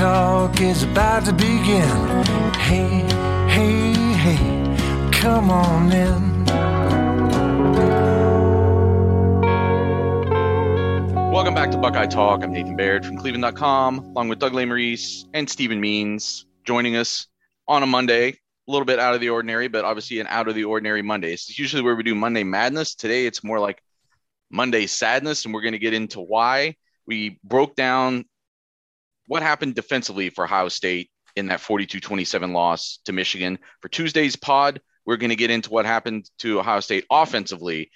Talk is about to begin. Hey, hey, hey, come on in. Welcome back to Buckeye Talk. I'm Nathan Baird from Cleveland.com, along with Doug Lesmerises and Stephen Means, joining us on a Monday. A little bit out of the ordinary, but obviously an out of the ordinary Monday. It's usually where we do Monday Madness. Today it's more like Monday Sadness, and we're going to get into why. We broke down what happened defensively for Ohio State in that 42 27 loss to Michigan. For Tuesday's pod, we're going to get into what happened to Ohio State offensively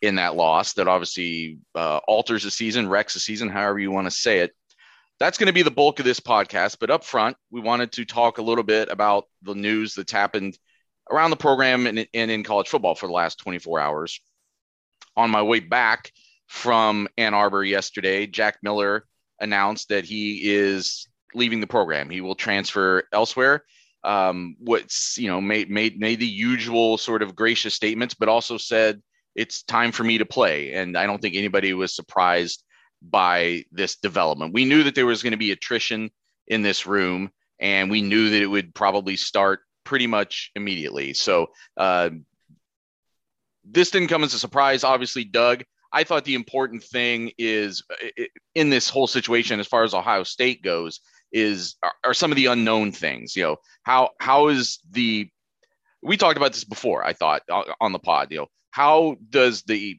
in that loss that obviously uh, alters the season, wrecks the season, however you want to say it. That's going to be the bulk of this podcast. But up front, we wanted to talk a little bit about the news that's happened around the program and, and in college football for the last 24 hours. On my way back from Ann Arbor yesterday, Jack Miller announced that he is leaving the program. He will transfer elsewhere. Um, what's you know made made made the usual sort of gracious statements, but also said it's time for me to play. And I don't think anybody was surprised by this development. We knew that there was going to be attrition in this room, and we knew that it would probably start pretty much immediately. So uh, this didn't come as a surprise. Obviously, Doug, I thought the important thing is uh, in this whole situation, as far as Ohio State goes, is are, some of the unknown things. You know, how how is the we talked about this before. I thought uh, on the pod. You know, how does the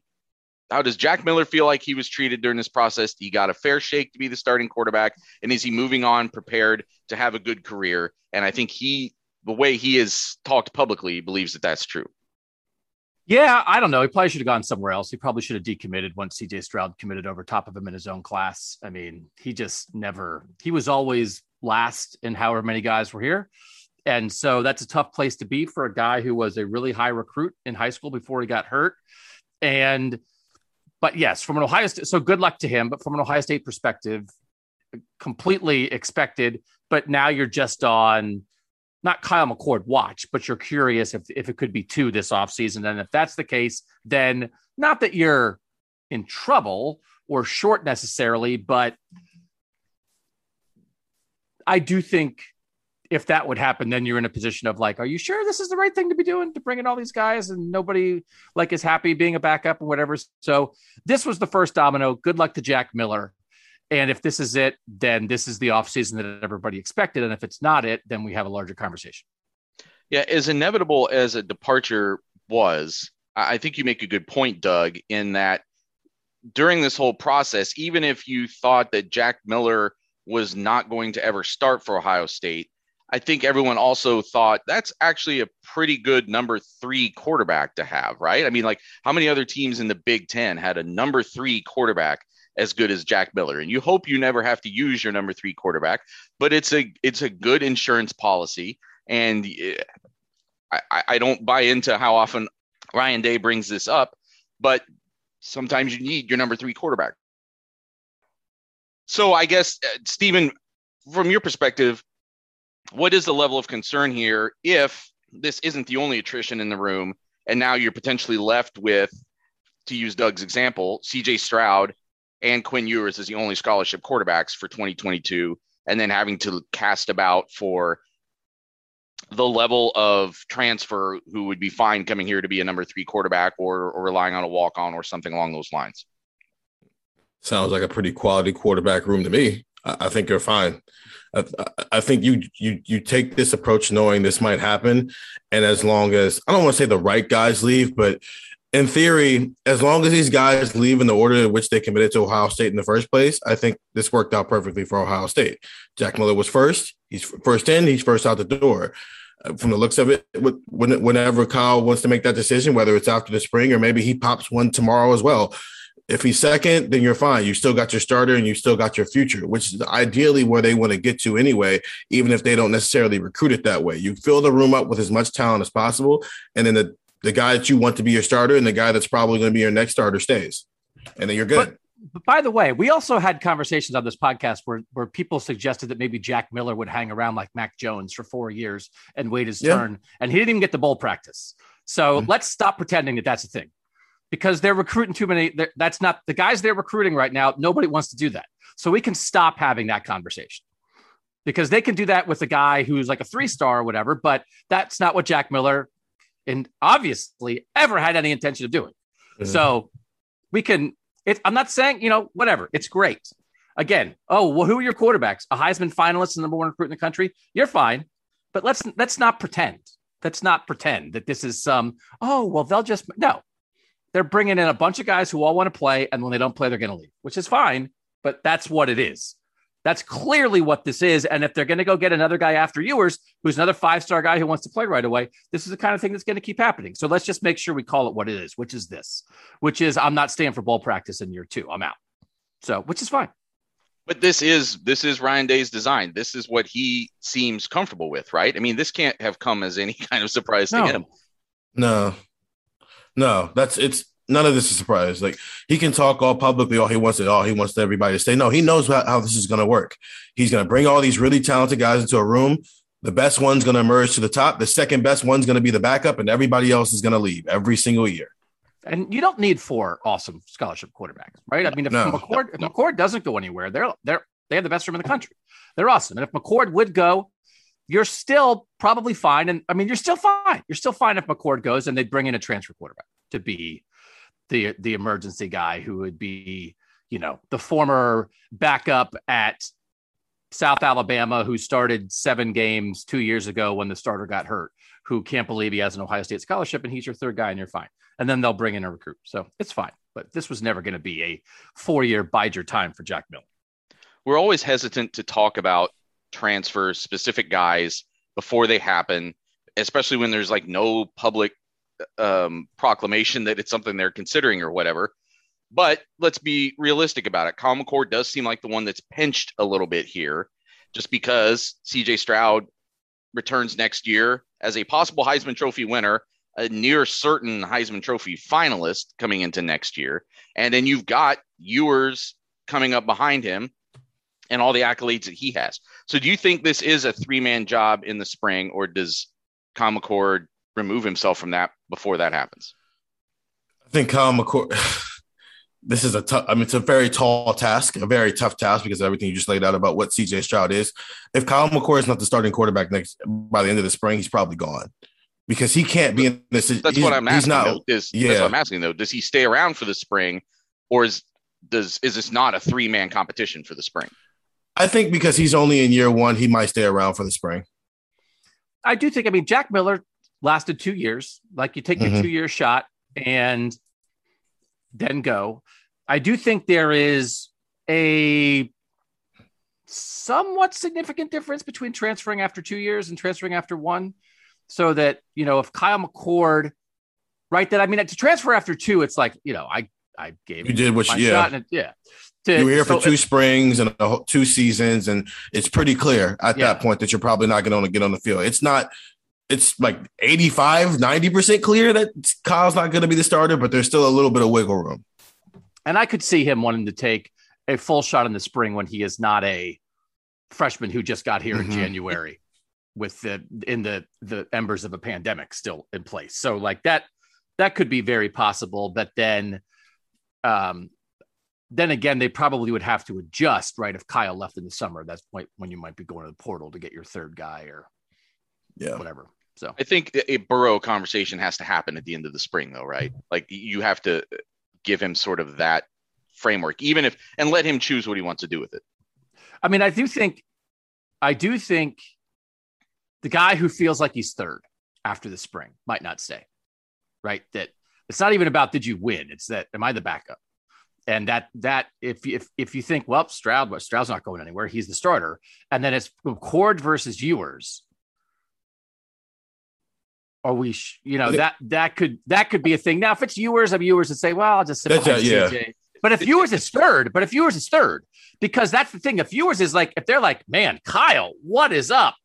how does Jack Miller feel like he was treated during this process? He got a fair shake to be the starting quarterback, and is he moving on prepared to have a good career? And I think he, the way he has talked publicly, believes that that's true. Yeah, I don't know. He probably should have gone somewhere else. He probably should have decommitted once CJ Stroud committed over top of him in his own class. I mean, he just never, he was always last in however many guys were here. And so that's a tough place to be for a guy who was a really high recruit in high school before he got hurt. And, but yes, from an Ohio State, so good luck to him. But from an Ohio State perspective, completely expected. But now you're just on not Kyle McCord watch, but you're curious if, if it could be two this offseason. And if that's the case, then not that you're in trouble or short necessarily, but I do think if that would happen, then you're in a position of like, are you sure this is the right thing to be doing to bring in all these guys and nobody like is happy being a backup or whatever? So this was the first domino. Good luck to Jack Miller. And if this is it, then this is the offseason that everybody expected. And if it's not it, then we have a larger conversation. Yeah, as inevitable as a departure was, I think you make a good point, Doug, in that during this whole process, even if you thought that Jack Miller was not going to ever start for Ohio State, I think everyone also thought that's actually a pretty good number three quarterback to have, right? I mean, like how many other teams in the Big Ten had a number three quarterback as good as Jack Miller? And you hope you never have to use your number three quarterback, but it's a it's a good insurance policy. And I, I don't buy into how often Ryan Day brings this up, but sometimes you need your number three quarterback. So I guess, uh, Stephen, from your perspective, what is the level of concern here if this isn't the only attrition in the room and now you're potentially left with to use Doug's example CJ Stroud and Quinn Ewers as the only scholarship quarterbacks for 2022, and then having to cast about for the level of transfer who would be fine coming here to be a number three quarterback or, or relying on a walk on or something along those lines. Sounds like a pretty quality quarterback room to me. I, I think you're fine. I, I, think you you you take this approach knowing this might happen, and as long as I don't want to say the right guys leave, but in theory, as long as these guys leave in the order in which they committed to Ohio State in the first place, I think this worked out perfectly for Ohio State. Jack Miller was first. He's first in. He's first out the door uh, from the looks of it, whenever Kyle wants to make that decision, whether it's after the spring or maybe he pops one tomorrow as well. If he's second, then you're fine. You still got your starter and you still got your future, which is ideally where they want to get to anyway, even if they don't necessarily recruit it that way. You fill the room up with as much talent as possible, and then the, the guy that you want to be your starter and the guy that's probably going to be your next starter stays. And then you're good. But- but by the way, we also had conversations on this podcast where where people suggested that maybe Jack Miller would hang around like Mac Jones for four years and wait his yeah. turn, and he didn't even get the bowl practice. So mm-hmm. let's stop pretending that that's a thing, because they're recruiting too many. That's not the guys they're recruiting right now. Nobody wants to do that. So we can stop having that conversation because they can do that with a guy who's like a three star or whatever, but that's not what Jack Miller and obviously ever had any intention of doing. Mm-hmm. So we can it, I'm not saying, you know, whatever. It's great. Again, oh, well, who are your quarterbacks? A Heisman finalist and number one recruit in the country? You're fine. But let's let's not pretend. Let's not pretend that this is some, oh, well, they'll just no. They're bringing in a bunch of guys who all want to play, and when they don't play, they're going to leave, which is fine, but that's what it is. That's clearly what this is. And if they're going to go get another guy after Ewers, who's another five star guy who wants to play right away, this is the kind of thing that's going to keep happening. So let's just make sure we call it what it is, which is this, which is I'm not staying for ball practice in year two. I'm out. So, which is fine. But this is this is Ryan Day's design. This is what he seems comfortable with, right? I mean, this can't have come as any kind of surprise no. to him. No, no, that's it's none of this is surprise. Like he can talk all publicly all he wants it, all he wants everybody to say. No, he knows how, how this is going to work. He's going to bring all these really talented guys into a room. The best one's going to emerge to the top. The second best one's going to be the backup, and everybody else is going to leave every single year. And you don't need four awesome scholarship quarterbacks, right? I mean, if no, McCord, if McCord doesn't go anywhere, they're they're they have the best room in the country. They're awesome. And if McCord would go, you're still probably fine. And I mean, you're still fine. You're still fine if McCord goes and they bring in a transfer quarterback to be the the emergency guy who would be, you know, the former backup at South Alabama who started seven games two years ago when the starter got hurt, who can't believe he has an Ohio State scholarship and he's your third guy and you're fine. And then they'll bring in a recruit. So it's fine. But this was never going to be a four year bide your time for Jack Miller. We're always hesitant to talk about transfers, specific guys before they happen, especially when there's like no public um, proclamation that it's something they're considering or whatever. But let's be realistic about it. Kyle McCord does seem like the one that's pinched a little bit here, just because CJ Stroud returns next year as a possible Heisman Trophy winner, a near certain Heisman Trophy finalist coming into next year. And then you've got Ewers coming up behind him and all the accolades that he has. So do you think this is a three man job in the spring, or does Kyle McCord remove himself from that before that happens? I think Kyle McCord. this is a tough. I mean, it's a very tall task, a very tough task because everything you just laid out about what CJ Stroud is. If Kyle McCord is not the starting quarterback next by the end of the spring, he's probably gone because he can't be in this. That's what I'm asking. Not, though, is, yeah. That's what I'm asking though. Does he stay around for the spring, or is does is this not a three man competition for the spring? I think because he's only in year one, he might stay around for the spring. I do think. I mean, Jack Miller lasted two years. Like you take mm-hmm. your two year shot and then go. I do think there is a somewhat significant difference between transferring after two years and transferring after one. So that, you know, if Kyle McCord, right, that I mean, to transfer after two, it's like, you know, I, I gave you did what you, yeah. It, yeah. To, you were here so for two springs and two seasons, and it's pretty clear at yeah. that point that you're probably not going to get on the field. It's not it's like 85, 90% clear that Kyle's not going to be the starter, but there's still a little bit of wiggle room. And I could see him wanting to take a full shot in the spring when he is not a freshman who just got here mm-hmm. in January with the in the the embers of a pandemic still in place. So like that that could be very possible, but then um then again, they probably would have to adjust, right? If Kyle left in the summer, that's when when you might be going to the portal to get your third guy or Yeah. whatever. So I think a Burrow conversation has to happen at the end of the spring, though, right? Like you have to give him sort of that framework, even if and let him choose what he wants to do with it. I mean, I do think, I do think the guy who feels like he's third after the spring might not stay, right? That it's not even about did you win; it's that am I the backup? And that that if if if you think well Stroud, well Stroud's not going anywhere, he's the starter, and then it's Cord versus Ewers. Or we, sh- you know, that that could that could be a thing. Now, if it's Ewers of Ewers would say, "Well, I'll just sit That's behind a- yeah. CJ." But if Ewers is third, but if Ewers is third, because that's the thing. If Ewers is like, if they're like, man, Kyle, what is up?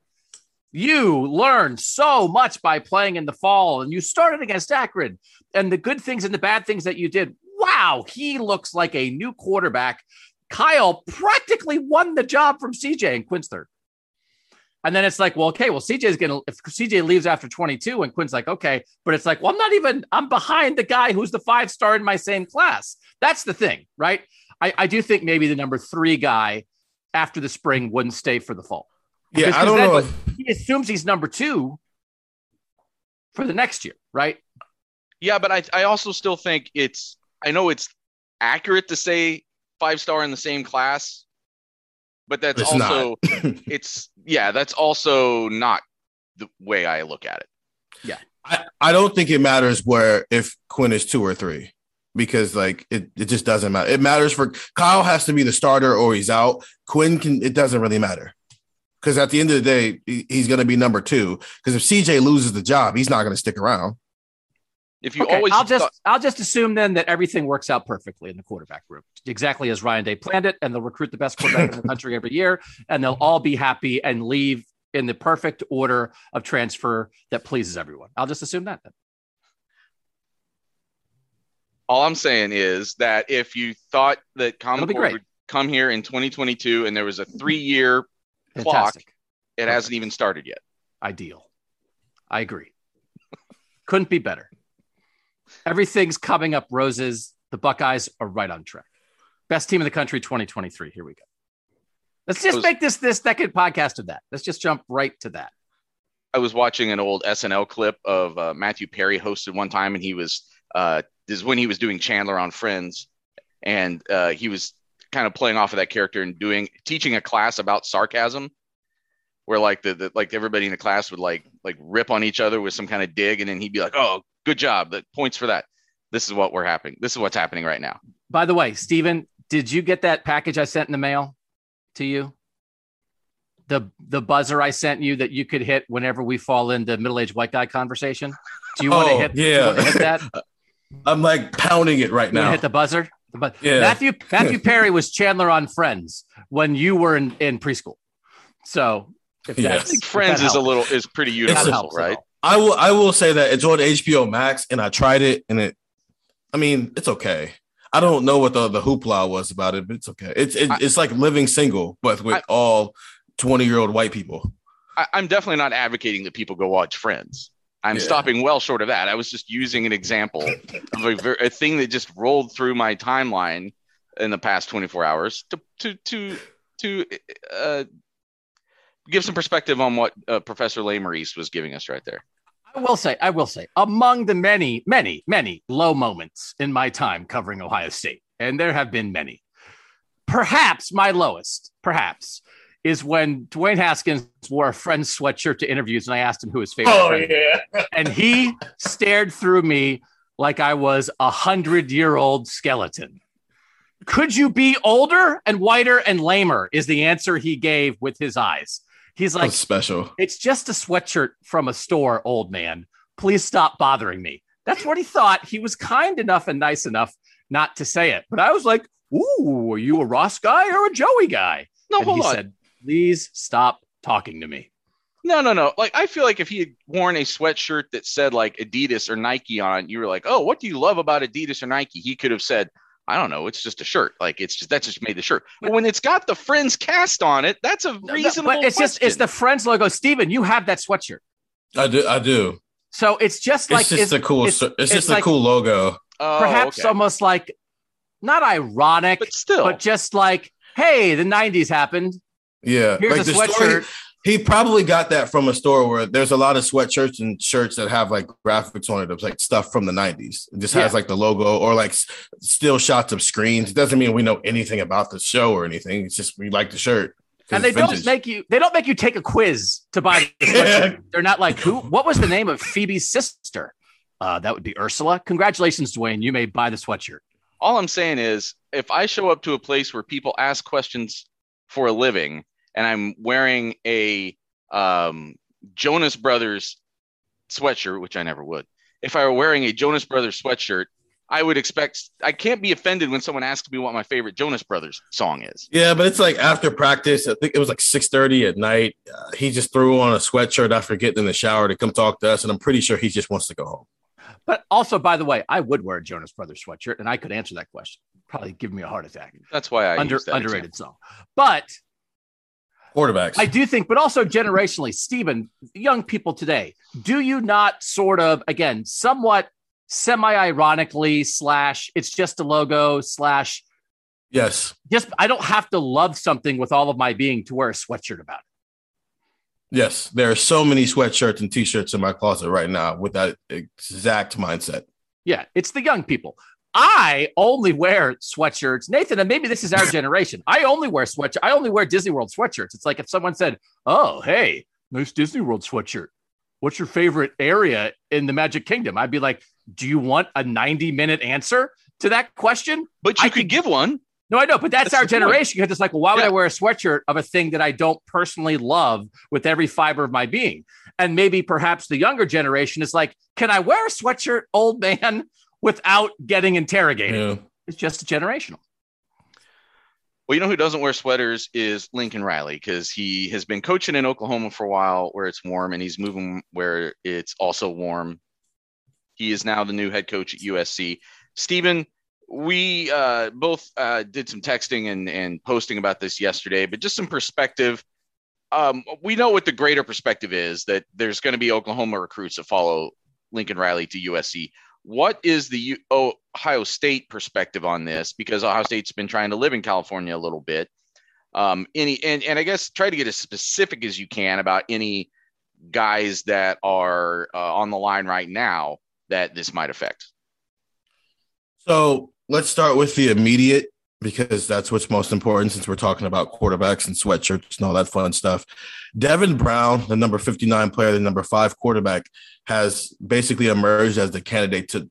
You learned so much by playing in the fall, and you started against Akron, and the good things and the bad things that you did. Wow, he looks like a new quarterback. Kyle practically won the job from CJ and Quinn's third. And then it's like, well, okay, well, CJ's gonna if CJ leaves after 22, and Quinn's like, okay, but it's like, well, I'm not even, I'm behind the guy who's the five star in my same class. That's the thing, right? I, I do think maybe the number three guy after the spring wouldn't stay for the fall. Yeah, Because I don't then know. He assumes he's number two for the next year, right? Yeah, but I, I also still think it's I know it's accurate to say five star in the same class, but that's It's also it's yeah, that's also not the way I look at it. Yeah I, I don't think it matters where if Quinn is two or three because like it, it just doesn't matter. It matters for Kyle has to be the starter or he's out. Quinn can it doesn't really matter. Because at the end of the day, he- he's going to be number two. Because if CJ loses the job, he's not going to stick around. If you okay, always I'll just thought- I'll just assume then that everything works out perfectly in the quarterback room, exactly as Ryan Day planned it, and they'll recruit the best quarterback in the country every year, and they'll all be happy and leave in the perfect order of transfer that pleases everyone. I'll just assume that. Then. all I'm saying is that if you thought that Common Core would come here in 2022 and there was a three year clock, it hasn't even started yet. ideal. I agree. Couldn't be better. Everything's coming up roses. The Buckeyes are right on track. Best team in the country 2023. Here we go. Let's just Those- make this this second podcast of that. Let's just jump right to that. I was watching an old SNL clip of uh, Matthew Perry hosted one time, and he was uh, this is when he was doing Chandler on Friends, and uh, he was kind of playing off of that character and doing teaching a class about sarcasm, where like the, the like everybody in the class would like like rip on each other with some kind of dig, and then he'd be like, "Oh, good job, The points for that." This is what we're happening. This is what's happening right now. By the way, Steven, did you get that package I sent in the mail to you? The the buzzer I sent you that you could hit whenever we fall into middle-aged white guy conversation. Do you want to Oh, hit? yeah. to hit that? I'm like pounding it right You want to now. hit the buzzer? The bu- Yeah. Matthew Matthew Perry was Chandler on Friends when you were in, in preschool. So if Yeah. I that's think Friends that is a little is pretty universal, right? I will I will say that it's on HBO Max and I tried it and it I mean it's okay. I don't know what the, the hoopla was about it, but it's okay. It's it, I- it's like living single, but with I- all 20 year old white people. I, I'm definitely not advocating that people go watch Friends. I'm Yeah. stopping well short of that. I was just using an example of a, a thing that just rolled through my timeline in the past 24 hours to to to to uh, give some perspective on what uh, Professor Maurice was giving us right there. I will say, I will say, among the many, many, many low moments in my time covering Ohio State, and there have been many, perhaps my lowest, perhaps, is when Dwayne Haskins wore a friend's sweatshirt to interviews, and I asked him who his favorite friend yeah. and he stared through me like I was a hundred year old skeleton. Could you be older and whiter and lamer? Is the answer he gave with his eyes. He's like, That's special. it's just a sweatshirt from a store, old man. Please stop bothering me. That's what he thought. He was kind enough and nice enough not to say it. But I was like, Ooh, are you a Ross guy or a Joey guy? No, and hold he on. said, Please stop talking to me. No, no, no. Like I feel like if he had worn a sweatshirt that said like Adidas or Nike on you were like, "Oh, what do you love about Adidas or Nike?" He could have said, "I don't know. It's just a shirt. Like it's just that's just made the shirt." But when it's got the Friends cast on it, that's a No, no, reasonable. but it's just it's the Friends logo. Steven, you have that sweatshirt. I do I do. So it's just like it's just a cool it's, it's, it's just a like- cool logo. Oh, perhaps okay. almost like not ironic, but still, but just like, hey, the '90s happened. Yeah, Here's like a the story- sweatshirt. He probably got that from a store where there's a lot of sweatshirts and shirts that have like graphics on it of like stuff from the 90s. It just has like the logo or like still shots of screens. It doesn't mean we know anything about the show or anything. It's just we like the shirt. and they it's don't make you they don't make you take a quiz to buy the sweatshirt. They're not like who what was the name of Phoebe's sister? Uh, that would be Ursula. Congratulations, Dwayne. You may buy the sweatshirt. all I'm saying is if I show up to a place where people ask questions for a living and I'm wearing a um, Jonas Brothers sweatshirt, which I never would, if I were wearing a Jonas Brothers sweatshirt, I would expect I can't be offended when someone asks me what my favorite Jonas Brothers song is. Yeah, but it's like after practice. I think it was like six thirty at night. Uh, he just threw on a sweatshirt after getting in the shower to come talk to us, and I'm pretty sure he just wants to go home. But also, by the way, I would wear a Jonas Brothers sweatshirt, and I could answer that question. Probably give me a heart attack. That's why I Under, use that underrated example. song. But Quarterbacks. I do think, but also generationally, Stephen, young people today, do you not sort of, again, somewhat semi ironically, slash, it's just a logo, slash, yes. just, I don't have to love something with all of my being to wear a sweatshirt about it. Yes, there are so many sweatshirts and t-shirts in my closet right now with that exact mindset. Yeah, it's the young people. I only wear sweatshirts, Nathan, and maybe this is our generation. I only wear sweatshirt. I only wear Disney World sweatshirts. It's like if someone said, "Oh, hey, nice Disney World sweatshirt. What's your favorite area in the Magic Kingdom?" I'd be like, "Do you want a ninety-minute answer to that question?" But you I could could- give one. No, I know, but that's, That's our generation because it's like, well, why would Yeah. I wear a sweatshirt of a thing that I don't personally love with every fiber of my being? And maybe perhaps the younger generation is like, can I wear a sweatshirt, old man, without getting interrogated? Yeah. It's just generational. Well, you know who doesn't wear sweaters is Lincoln Riley because he has been coaching in Oklahoma for a while where it's warm and he's moving where it's also warm. He is now the new head coach at USC. Stephen, we uh, both uh, did some texting and, and posting about this yesterday, but just some perspective. Um, we know what the greater perspective is that there's going to be Oklahoma recruits that follow Lincoln Riley to USC. What is the Ohio State perspective on this? Because Ohio State's been trying to live in California a little bit. Um, any and, and I guess try to get as specific as you can about any guys that are uh, on the line right now that this might affect. So let's start with the immediate because that's what's most important since we're talking about quarterbacks and sweatshirts and all that fun stuff. Devin Brown, the number 59 player, the number five quarterback, has basically emerged as the candidate to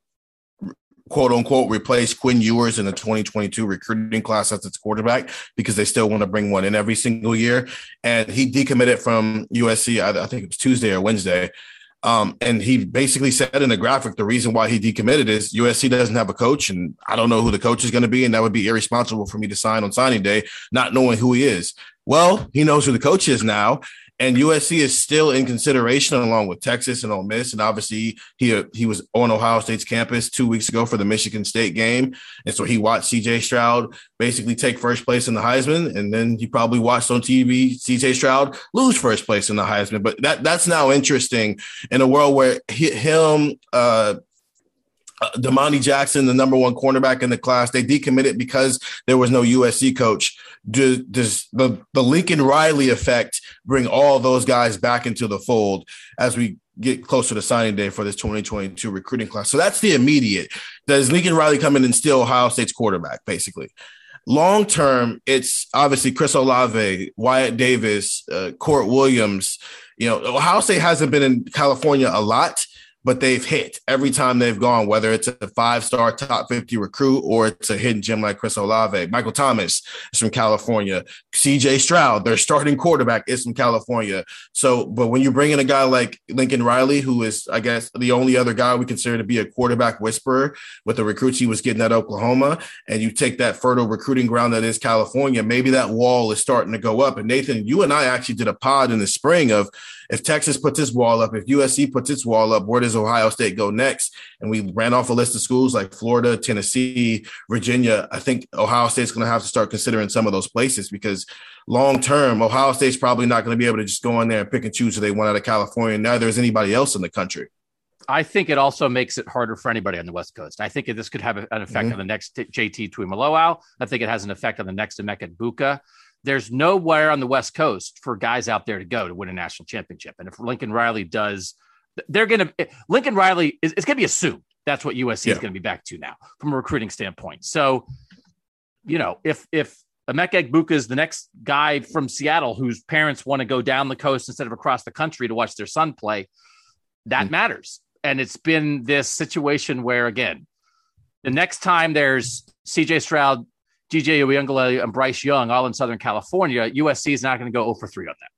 quote unquote replace Quinn Ewers in the 2022 recruiting class as its quarterback because they still want to bring one in every single year. And he decommitted from USC, I, think it was Tuesday or Wednesday. Um, and he basically said in the graphic the reason why he decommitted is USC doesn't have a coach, and I don't know who the coach is going to be, and that would be irresponsible for me to sign on signing day, not knowing who he is. Well, he knows who the coach is now, and USC is still in consideration along with Texas and Ole Miss, and obviously he he was on Ohio State's campus two weeks ago for the Michigan State game, and so he watched C.J. Stroud basically take first place in the Heisman, and then he probably watched on TV C.J. Stroud lose first place in the Heisman. But that that's now interesting in a world where he, him. Uh, uh, Domani Jackson, the number one cornerback in the class, they decommitted because there was no USC coach. Do, does the, the Lincoln Riley effect bring all those guys back into the fold as we get closer to signing day for this 2022 recruiting class? So that's the immediate. Does Lincoln Riley come in and steal Ohio State's quarterback, basically? Long term, it's obviously Chris Olave, Wyatt Davis, uh, Kourt Williams. You know, Ohio State hasn't been in California a lot but they've hit every time they've gone, whether it's a five star top 50 recruit or it's a hidden gem like Chris Olave. Michael Thomas is from California. CJ Stroud, their starting quarterback, is from California. So, but when you bring in a guy like Lincoln Riley, who is, I guess, the only other guy we consider to be a quarterback whisperer with the recruits he was getting at Oklahoma, and you take that fertile recruiting ground that is California, maybe that wall is starting to go up. And Nathan, you and I actually did a pod in the spring of if Texas puts its wall up, if USC puts its wall up, where does Ohio State go next? And we ran off a list of schools like Florida, Tennessee, Virginia. I think Ohio State's going to have to start considering some of those places because long term, Ohio State's probably not going to be able to just go in there and pick and choose who they want out of California. Neither is anybody else in the country. I think it also makes it harder for anybody on the West Coast. I think this could have an effect Mhm. on the next JT Tuimoloau. I think it has an effect on the next Emeka Egbuka. There's nowhere on the West Coast for guys out there to go to win a national championship. And if Lincoln Riley does, they're going to, Lincoln Riley is it's going to be assumed that's what USC is going to be back to now from a recruiting standpoint. So, you know, if, if, Emeka Egbuka is the next guy from Seattle whose parents want to go down the coast instead of across the country to watch their son play. That Mm. matters. And it's been this situation where, again, the next time there's CJ Stroud, DJ Uiagalelei, and Bryce Young all in Southern California, USC is not going to go 0 for 3 on that.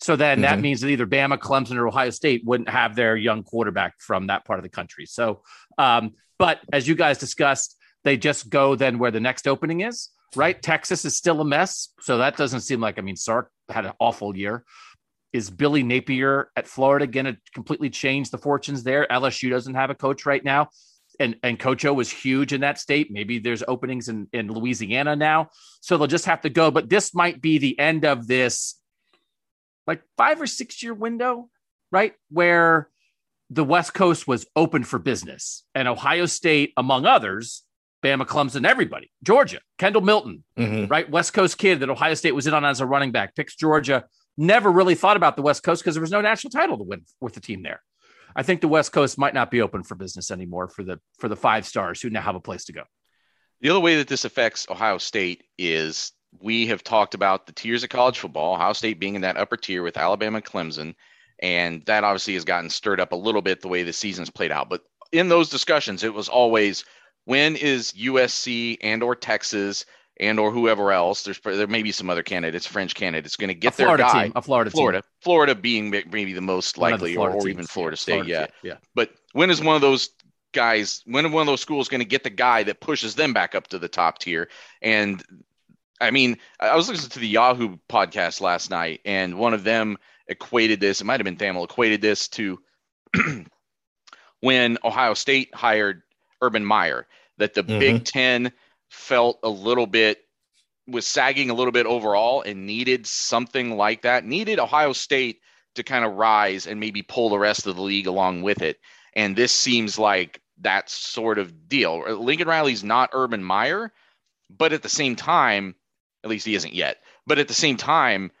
So then that Mhm. means that either Bama, Clemson, or Ohio State wouldn't have their young quarterback from that part of the country. So, um, but as you guys discussed, they just go then where the next opening is, right? Texas is still a mess. So that doesn't seem like, I mean, Sark had an awful year. Is Billy Napier at Florida going to completely change the fortunes there? LSU doesn't have a coach right now. And, and Coach O was huge in that state. Maybe there's openings in, in Louisiana now. So they'll just have to go. But this might be the end of this like five or six year window, right? Where the West Coast was open for business and Ohio State, among others, Bama, Clemson, everybody, Georgia, Kendall Milton, Mhm. right? West Coast kid that Ohio State was in on as a running back, picks Georgia, never really thought about the West Coast because there was no national title to win with the team there. I think the West Coast might not be open for business anymore for the for the five stars who now have a place to go. The other way that this affects Ohio State is we have talked about the tiers of college football, Ohio State being in that upper tier with Alabama and Clemson. And that obviously has gotten stirred up a little bit the way the season's played out. But in those discussions, it was always when is USC and or Texas and or whoever else, there's there may be some other candidates, French candidates, going to get their Florida guy. team, a Florida, Florida, team. Florida being maybe the most likely, or, or even Florida State. Florida yeah. team, yeah. But when is one of those guys, when one of those schools going to get the guy that pushes them back up to the top tier? And I mean, I was listening to the Yahoo podcast last night, and one of them equated this, it might have been Thamel, equated this to when Ohio State hired Urban Meyer, that the mm-hmm. Big Ten felt a little bit was sagging a little bit overall and needed something like that, needed Ohio State to kind of rise and maybe pull the rest of the league along with it. And this seems like that sort of deal. Lincoln Riley's not Urban Meyer, but at the same time, at least he isn't yet. But at the same time,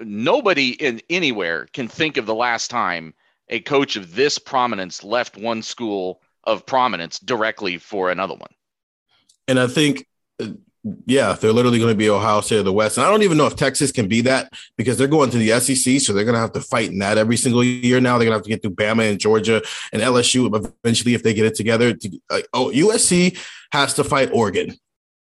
nobody in anywhere can think of the last time a coach of this prominence left one school of prominence directly for another one. And I think, yeah, they're literally going to be Ohio State of the West. And I don't even know if Texas can be that because they're going to the SEC. So they're going to have to fight in that every single year now. They're going to have to get through Bama and Georgia and LSU eventually if they get it together. To, uh, oh, USC has to fight Oregon.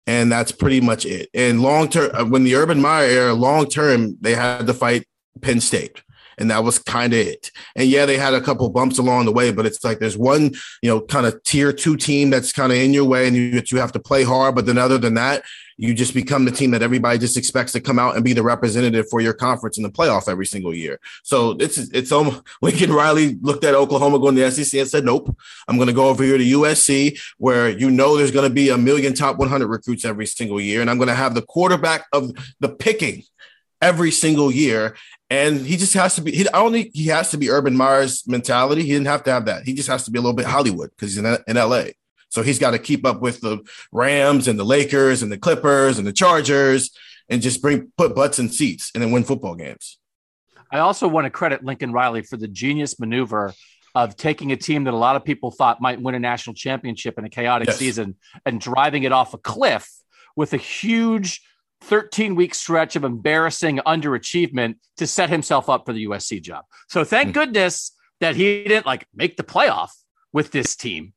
And that's pretty much it. And long term, uh, when the Urban Meyer era, long term, they had to fight Penn State and that was kind of it. And yeah, they had a couple bumps along the way, but it's like there's one, you know, kind of tier two team that's kind of in your way, and you you have to play hard. But then other than that, you just become the team that everybody just expects to come out and be the representative for your conference in the playoff every single year. So it's it's almost Lincoln Riley looked at Oklahoma going to the SEC and said, "Nope, I'm going to go over here to USC, where you know there's going to be a million top 100 recruits every single year, and I'm going to have the quarterback of the picking." Every single year, and he just has to be. He, I don't think he has to be Urban Meyer's mentality. He didn't have to have that. He just has to be a little bit Hollywood because he's in, in LA. So he's got to keep up with the Rams and the Lakers and the Clippers and the Chargers and just bring put butts in seats and then win football games. I also want to credit Lincoln Riley for the genius maneuver of taking a team that a lot of people thought might win a national championship in a chaotic Yes. season and driving it off a cliff with a huge 13 week stretch of embarrassing underachievement to set himself up for the USC job. So thank Hmm. goodness that he didn't like make the playoff with this team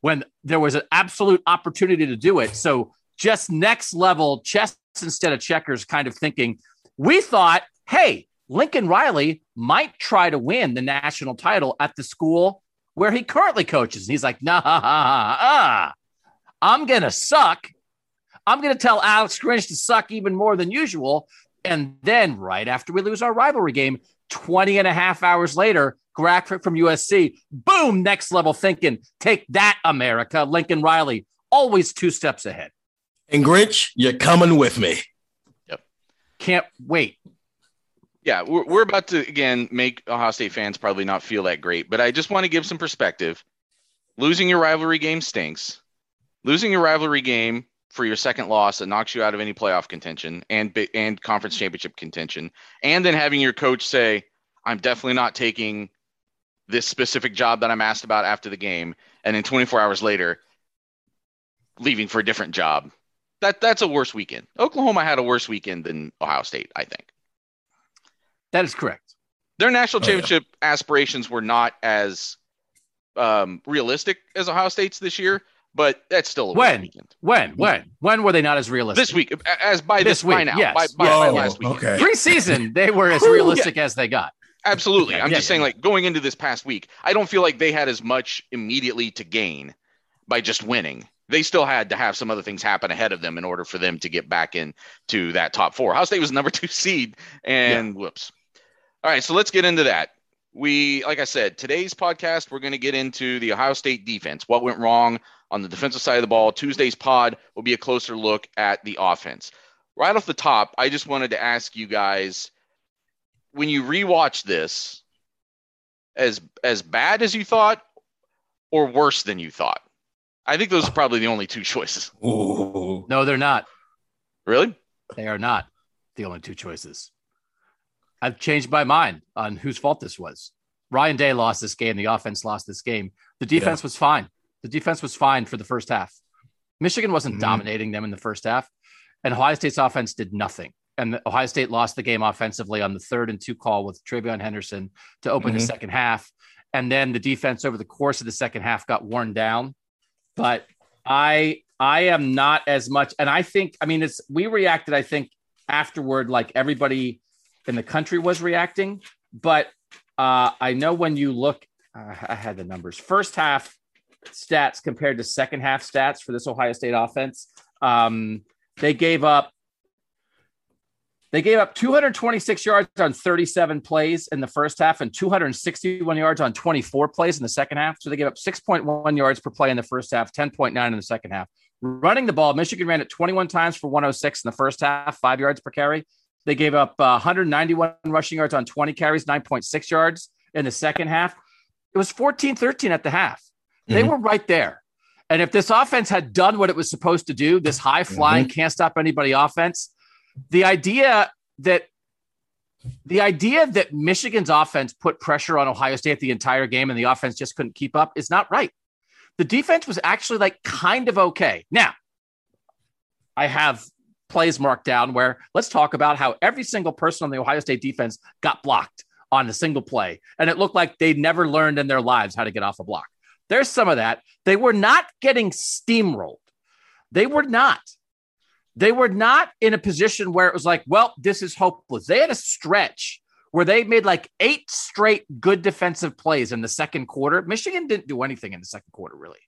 when there was an absolute opportunity to do it. So just next level chess instead of checkers kind of thinking. We thought, hey, Lincoln Riley might try to win the national title at the school where he currently coaches. And he's like, nah, uh, I'm going to suck. I'm going to tell Alex Grinch to suck even more than usual. And then right after we lose our rivalry game, 20 and a half hours later, graphic from USC, boom, next level thinking. Take that, America. Lincoln Riley, always two steps ahead. And Grinch, you're coming with me. Yep. Can't wait. Yeah, we're, we're about to again make Ohio State fans probably not feel that great, but I just want to give some perspective. Losing your rivalry game stinks. Losing your rivalry game for your second loss that knocks you out of any playoff contention and and conference championship contention, and then having your coach say, "I'm definitely not taking this specific job that I'm asked about after the game," and then 24 hours later, leaving for a different job. That that's a worse weekend. Oklahoma had a worse weekend than Ohio State, I think. That is correct. Their national championship oh, yeah. aspirations were not as um, realistic as Ohio State's this year, but that's still a when? weekend. when? When? When were they not as realistic? This week as by this, this week by now yes, by, by, yes. by last week okay. Preseason they were as realistic yeah. as they got. Absolutely. I'm yeah, just saying like going into this past week i don't feel like they had as much immediately to gain by just winning. They still had to have some other things happen ahead of them in order for them to get back into that top four. Ohio state was number two seed and whoops. All right so let's get into that. We like i said today's podcast we're going to get into the ohio state defense. What went wrong on the defensive side of the ball. Tuesday's pod will be a closer look at the offense. Right off the top, I just wanted to ask you guys when you rewatch this, as as bad as you thought or worse than you thought? I think those are probably the only two choices. Ooh. No, they're not. Really? They are not the only two choices. I've changed my mind on whose fault this was. Ryan Day lost this game. The offense lost this game. The defense yeah. was fine. The defense was fine for the first half. Michigan wasn't mm-hmm. dominating them in the first half, and Ohio State's offense did nothing. And Ohio State lost the game offensively on the third and two call with TreVeyon Henderson to open mm-hmm. the second half. And then the defense over the course of the second half got worn down. But I I am not as much, and I think I mean it's we reacted. I think afterward, like everybody in the country was reacting. But uh, I know when you look, uh, I had the numbers. First half, stats compared to second half stats for this Ohio State offense. Um, they gave up they gave up 226 yards on 37 plays in the first half and 261 yards on 24 plays in the second half. So they gave up 6.1 yards per play in the first half, 10.9 in the second half. Running the ball, Michigan ran it 21 times for 106 in the first half, five yards per carry. They gave up uh, 191 rushing yards on 20 carries, 9.6 yards in the second half. It was 14 13 at the half. They mm-hmm. were right there. And if this offense had done what it was supposed to do, this high flying, mm-hmm. can't stop anybody offense, the idea that the idea that Michigan's offense put pressure on Ohio State the entire game and the offense just couldn't keep up is not right. The defense was actually like kind of okay. Now, I have plays marked down where let's talk about how every single person on the Ohio State defense got blocked on a single play. And it looked like they'd never learned in their lives how to get off a block. There's some of that. They were not getting steamrolled. They were not. They were not in a position where it was like, well, this is hopeless. They had a stretch where they made like eight straight good defensive plays in the second quarter. Michigan didn't do anything in the second quarter, really.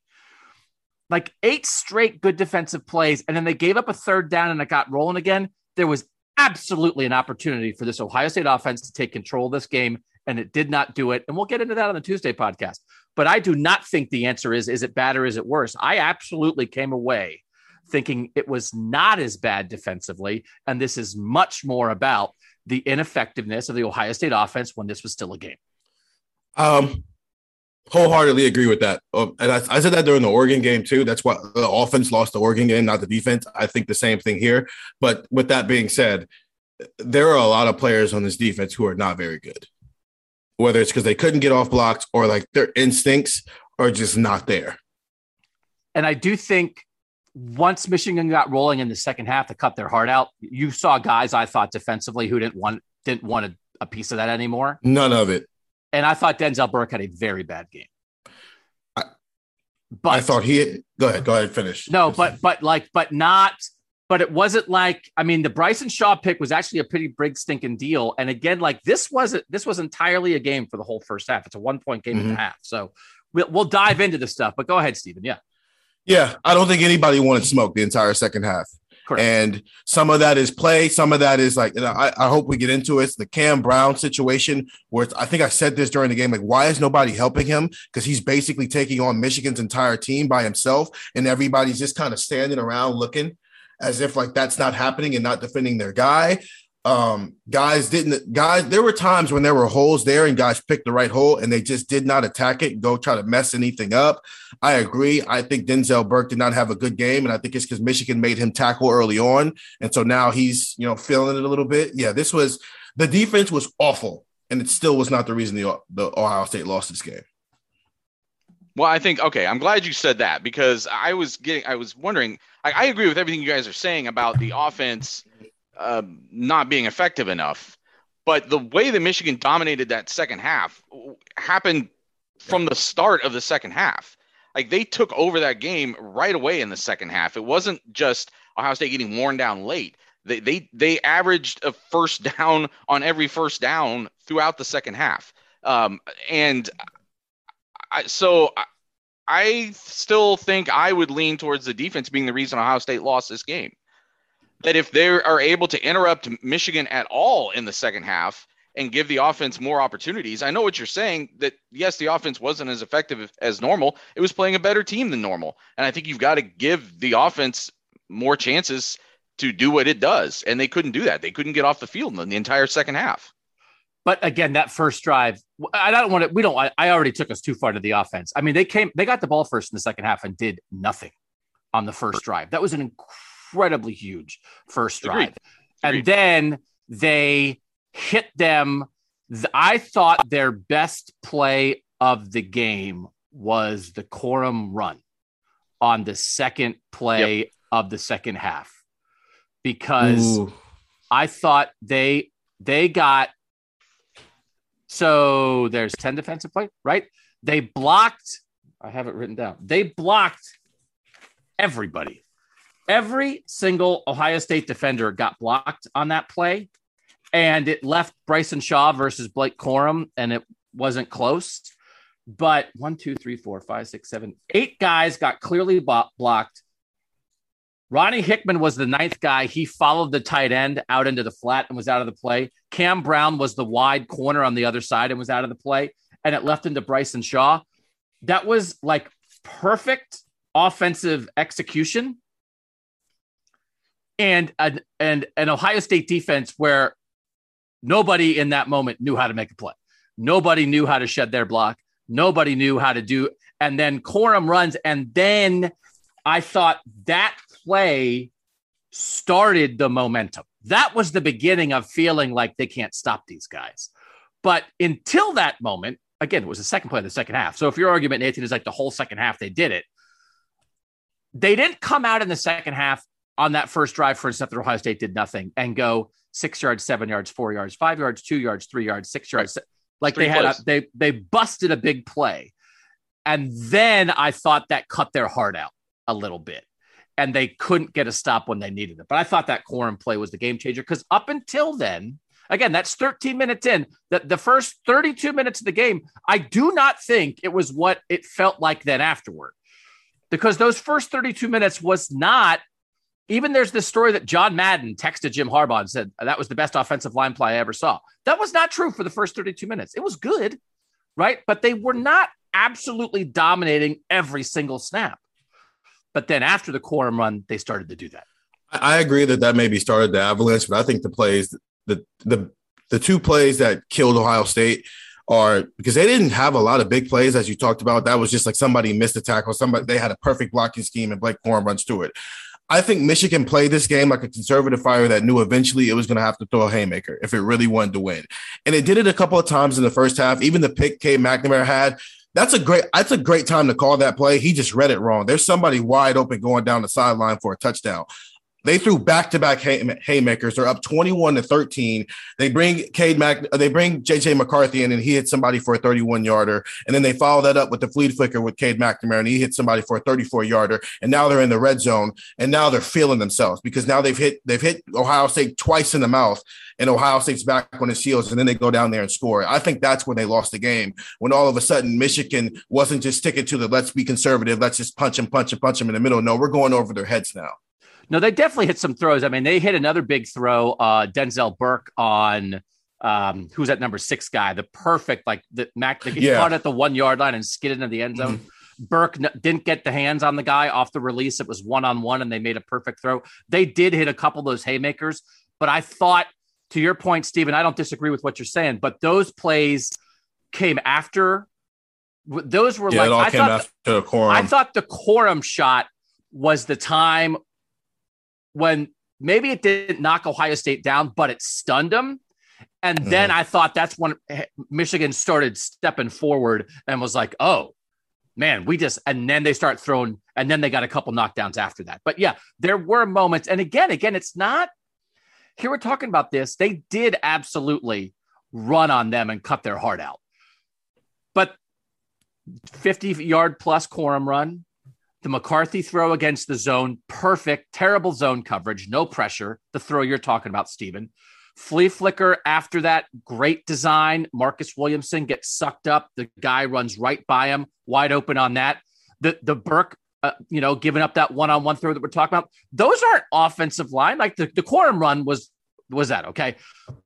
Like eight straight good defensive plays, and then they gave up a third down and it got rolling again. There was absolutely an opportunity for this Ohio State offense to take control of this game, and it did not do it. And we'll get into that on the Tuesday podcast. But I do not think the answer is is it bad or is it worse? I absolutely came away thinking it was not as bad defensively. And this is much more about the ineffectiveness of the Ohio State offense when this was still a game. Um, wholeheartedly agree with that. Um, and I, I, said that during the Oregon game too. That's why the offense lost the Oregon game, not the defense. I think the same thing here. But with that being said, there are a lot of players on this defense who are not very good whether it's because they couldn't get off blocks or like their instincts are just not there. And I do think once Michigan got rolling in the second half to cut their heart out, you saw guys I thought defensively who didn't want didn't want a, a piece of that anymore. None of it. And I thought Denzel Burke had a very bad game. I, but I thought he go ahead, go ahead, finish. No, but but like, but not but it wasn't like I mean the Bryson Shaw pick was actually a pretty big stinking deal. And again, like this wasn't this was entirely a game for the whole first half. It's a one point game mm-hmm. and a mm-hmm. half. So we'll we'll dive into this stuff. But go ahead, Stephen. Yeah. Yeah, I don't think anybody wanted smoke the entire second half. Correct. And some of that is play. Some of that is like, I, I hope we get into it. It's the Cam Brown situation where I think I said this during the game. Like, why is nobody helping him? Because he's basically taking on Michigan's entire team by himself, and everybody's just kind of standing around looking as if like that's not happening and not defending their guy. Um, guys didn't guys. There were times when there were holes there, and guys picked the right hole, and they just did not attack it go try to mess anything up. I agree. I think Denzel Burke did not have a good game, and I think it's because Michigan made him tackle early on, and so now he's you know feeling it a little bit. Yeah, this was the defense was awful, and it still was not the reason the the Ohio State lost this game. Well, I think okay. I'm glad you said that because I was getting, I was wondering. I, I agree with everything you guys are saying about the offense uh, not being effective enough, but the way that Michigan dominated that second half happened from the start of the second half. Like they took over that game right away in the second half. It wasn't just Ohio State getting worn down late. They they they averaged a first down on every first down throughout the second half. Um, and I, so I, I still think I would lean towards the defense being the reason Ohio State lost this game. That if they are able to interrupt Michigan at all in the second half and give the offense more opportunities, I know what you're saying. That yes, the offense wasn't as effective as normal. It was playing a better team than normal, and I think you've got to give the offense more chances to do what it does, and they couldn't do that. They couldn't get off the field in the entire second half. But again, that first drive, I don't want to. We don't. I, I already took us too far to the offense. I mean, they came, they got the ball first in the second half and did nothing on the first drive. That was an incredibly huge first drive, Agreed. and then they hit them. I thought their best play of the game was the Corum run on the second play yep. of the second half because Ooh. I thought they they got so there's 10 defensive play, right? They blocked, I have it written down. They blocked everybody. Every single Ohio State defender got blocked on that play. And it left Bryson Shaw versus Blake Corum, and it wasn't close. But one, two, three, four, five, six, seven, eight guys got clearly blocked. Ronnie Hickman was the ninth guy. He followed the tight end out into the flat and was out of the play. Cam Brown was the wide corner on the other side and was out of the play. And it left into Bryson Shaw. That was like perfect offensive execution. And an, and an Ohio State defense where nobody in that moment knew how to make a play. Nobody knew how to shed their block. Nobody knew how to do. And then Corum runs. And then I thought that play started the momentum. That was the beginning of feeling like they can't stop these guys. But until that moment, again, it was the second play of the second half. So if your argument, Nathan, is like the whole second half they did it, they didn't come out in the second half on that first drive, for instance, that Ohio State did nothing and go six yards, seven yards, four yards, five yards, two yards, three yards, six yards. Like Three they had, a, they they busted a big play, and then I thought that cut their heart out a little bit and they couldn't get a stop when they needed it. But I thought that Corum play was the game changer because up until then, again, that's 13 minutes in. The, the first 32 minutes of the game, I do not think it was what it felt like then afterward. Because those first 32 minutes was not, even there's this story that John Madden texted Jim Harbaugh and said that was the best offensive line play I ever saw. That was not true for the first 32 minutes. It was good, right? But they were not absolutely dominating every single snap. But then after the Corum run, they started to do that. I agree that that maybe started the avalanche, but I think the plays, the the the two plays that killed Ohio State are because they didn't have a lot of big plays as you talked about. That was just like somebody missed a tackle, somebody they had a perfect blocking scheme, and Blake Corum runs through it. I think Michigan played this game like a conservative fire that knew eventually it was going to have to throw a haymaker if it really wanted to win. And it did it a couple of times in the first half. Even the pick Cade McNamara had that's a great that's a great time to call that play. He just read it wrong. There's somebody wide open going down the sideline for a touchdown. They threw back-to-back haymakers. They're up 21 to 13. They bring Cade Mac, they bring JJ McCarthy in, and he hit somebody for a 31 yarder. And then they follow that up with the flea flicker with Cade McNamara, and he hit somebody for a 34 yarder. And now they're in the red zone, and now they're feeling themselves because now they've hit they've hit Ohio State twice in the mouth, and Ohio State's back on his heels, and then they go down there and score. I think that's when they lost the game. When all of a sudden Michigan wasn't just sticking to the let's be conservative, let's just punch and punch and punch them in the middle. No, we're going over their heads now. No, they definitely hit some throws. I mean, they hit another big throw, uh, Denzel Burke on um, who's that number six guy? The perfect, like the Mac, he yeah. caught at the one yard line and skidded into the end zone. Mm-hmm. Burke n- didn't get the hands on the guy off the release. It was one on one, and they made a perfect throw. They did hit a couple of those haymakers, but I thought to your point, Stephen, I don't disagree with what you're saying, but those plays came after. Those were Yeah, like I thought. the Corum. I thought the Corum shot was the time when maybe it didn't knock Ohio State down, but it stunned them. And mm-hmm. then I thought that's when Michigan started stepping forward and was like, oh, man, we just, and then they start throwing, and then they got a couple knockdowns after that. But yeah, there were moments. And again, again, it's not, here we're talking about this. They did absolutely run on them and cut their heart out. But 50 yard plus Corum run, the McCarthy throw against the zone, perfect, terrible zone coverage, no pressure. The throw you're talking about, Stephen. Flea flicker after that, great design. Marcus Williamson gets sucked up. The guy runs right by him, wide open on that. The the Burke, uh, you know, giving up that one on one throw that we're talking about. Those aren't offensive line. Like the the Corum run was was that okay?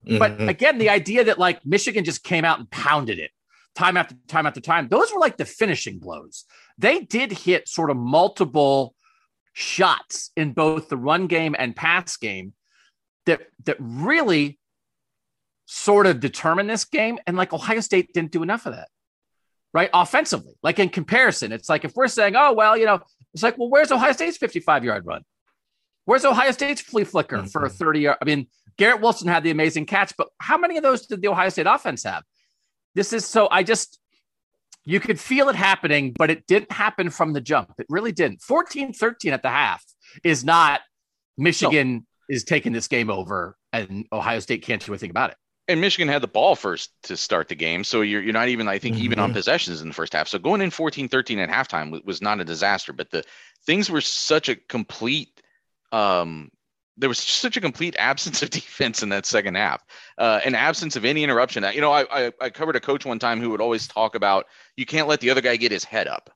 But Mhm. again, the idea that like Michigan just came out and pounded it time after time after time, those were like the finishing blows. They did hit sort of multiple shots in both the run game and pass game that that really sort of determined this game. And like Ohio State didn't do enough of that. Right. Offensively, like in comparison, it's like if we're saying, oh, well, you know, it's like, well, where's Ohio State's 55 yard run? Where's Ohio State's flea flicker for a mm-hmm. 30 yard? I mean, Garrett Wilson had the amazing catch, but how many of those did the Ohio State offense have? This is so I just you could feel it happening, but it didn't happen from the jump. It really didn't. 14 13 at the half is not Michigan is taking this game over and Ohio State can't do anything about it. and Michigan had the ball first to start the game. So you're, you're not even, I think, even on possessions in the first half. So going in 14 13 at halftime was not a disaster, but the things were such a complete, um, there was such a complete absence of defense in that second half, uh, an absence of any interruption. You know, I, I, I covered a coach one time who would always talk about you can't let the other guy get his head up.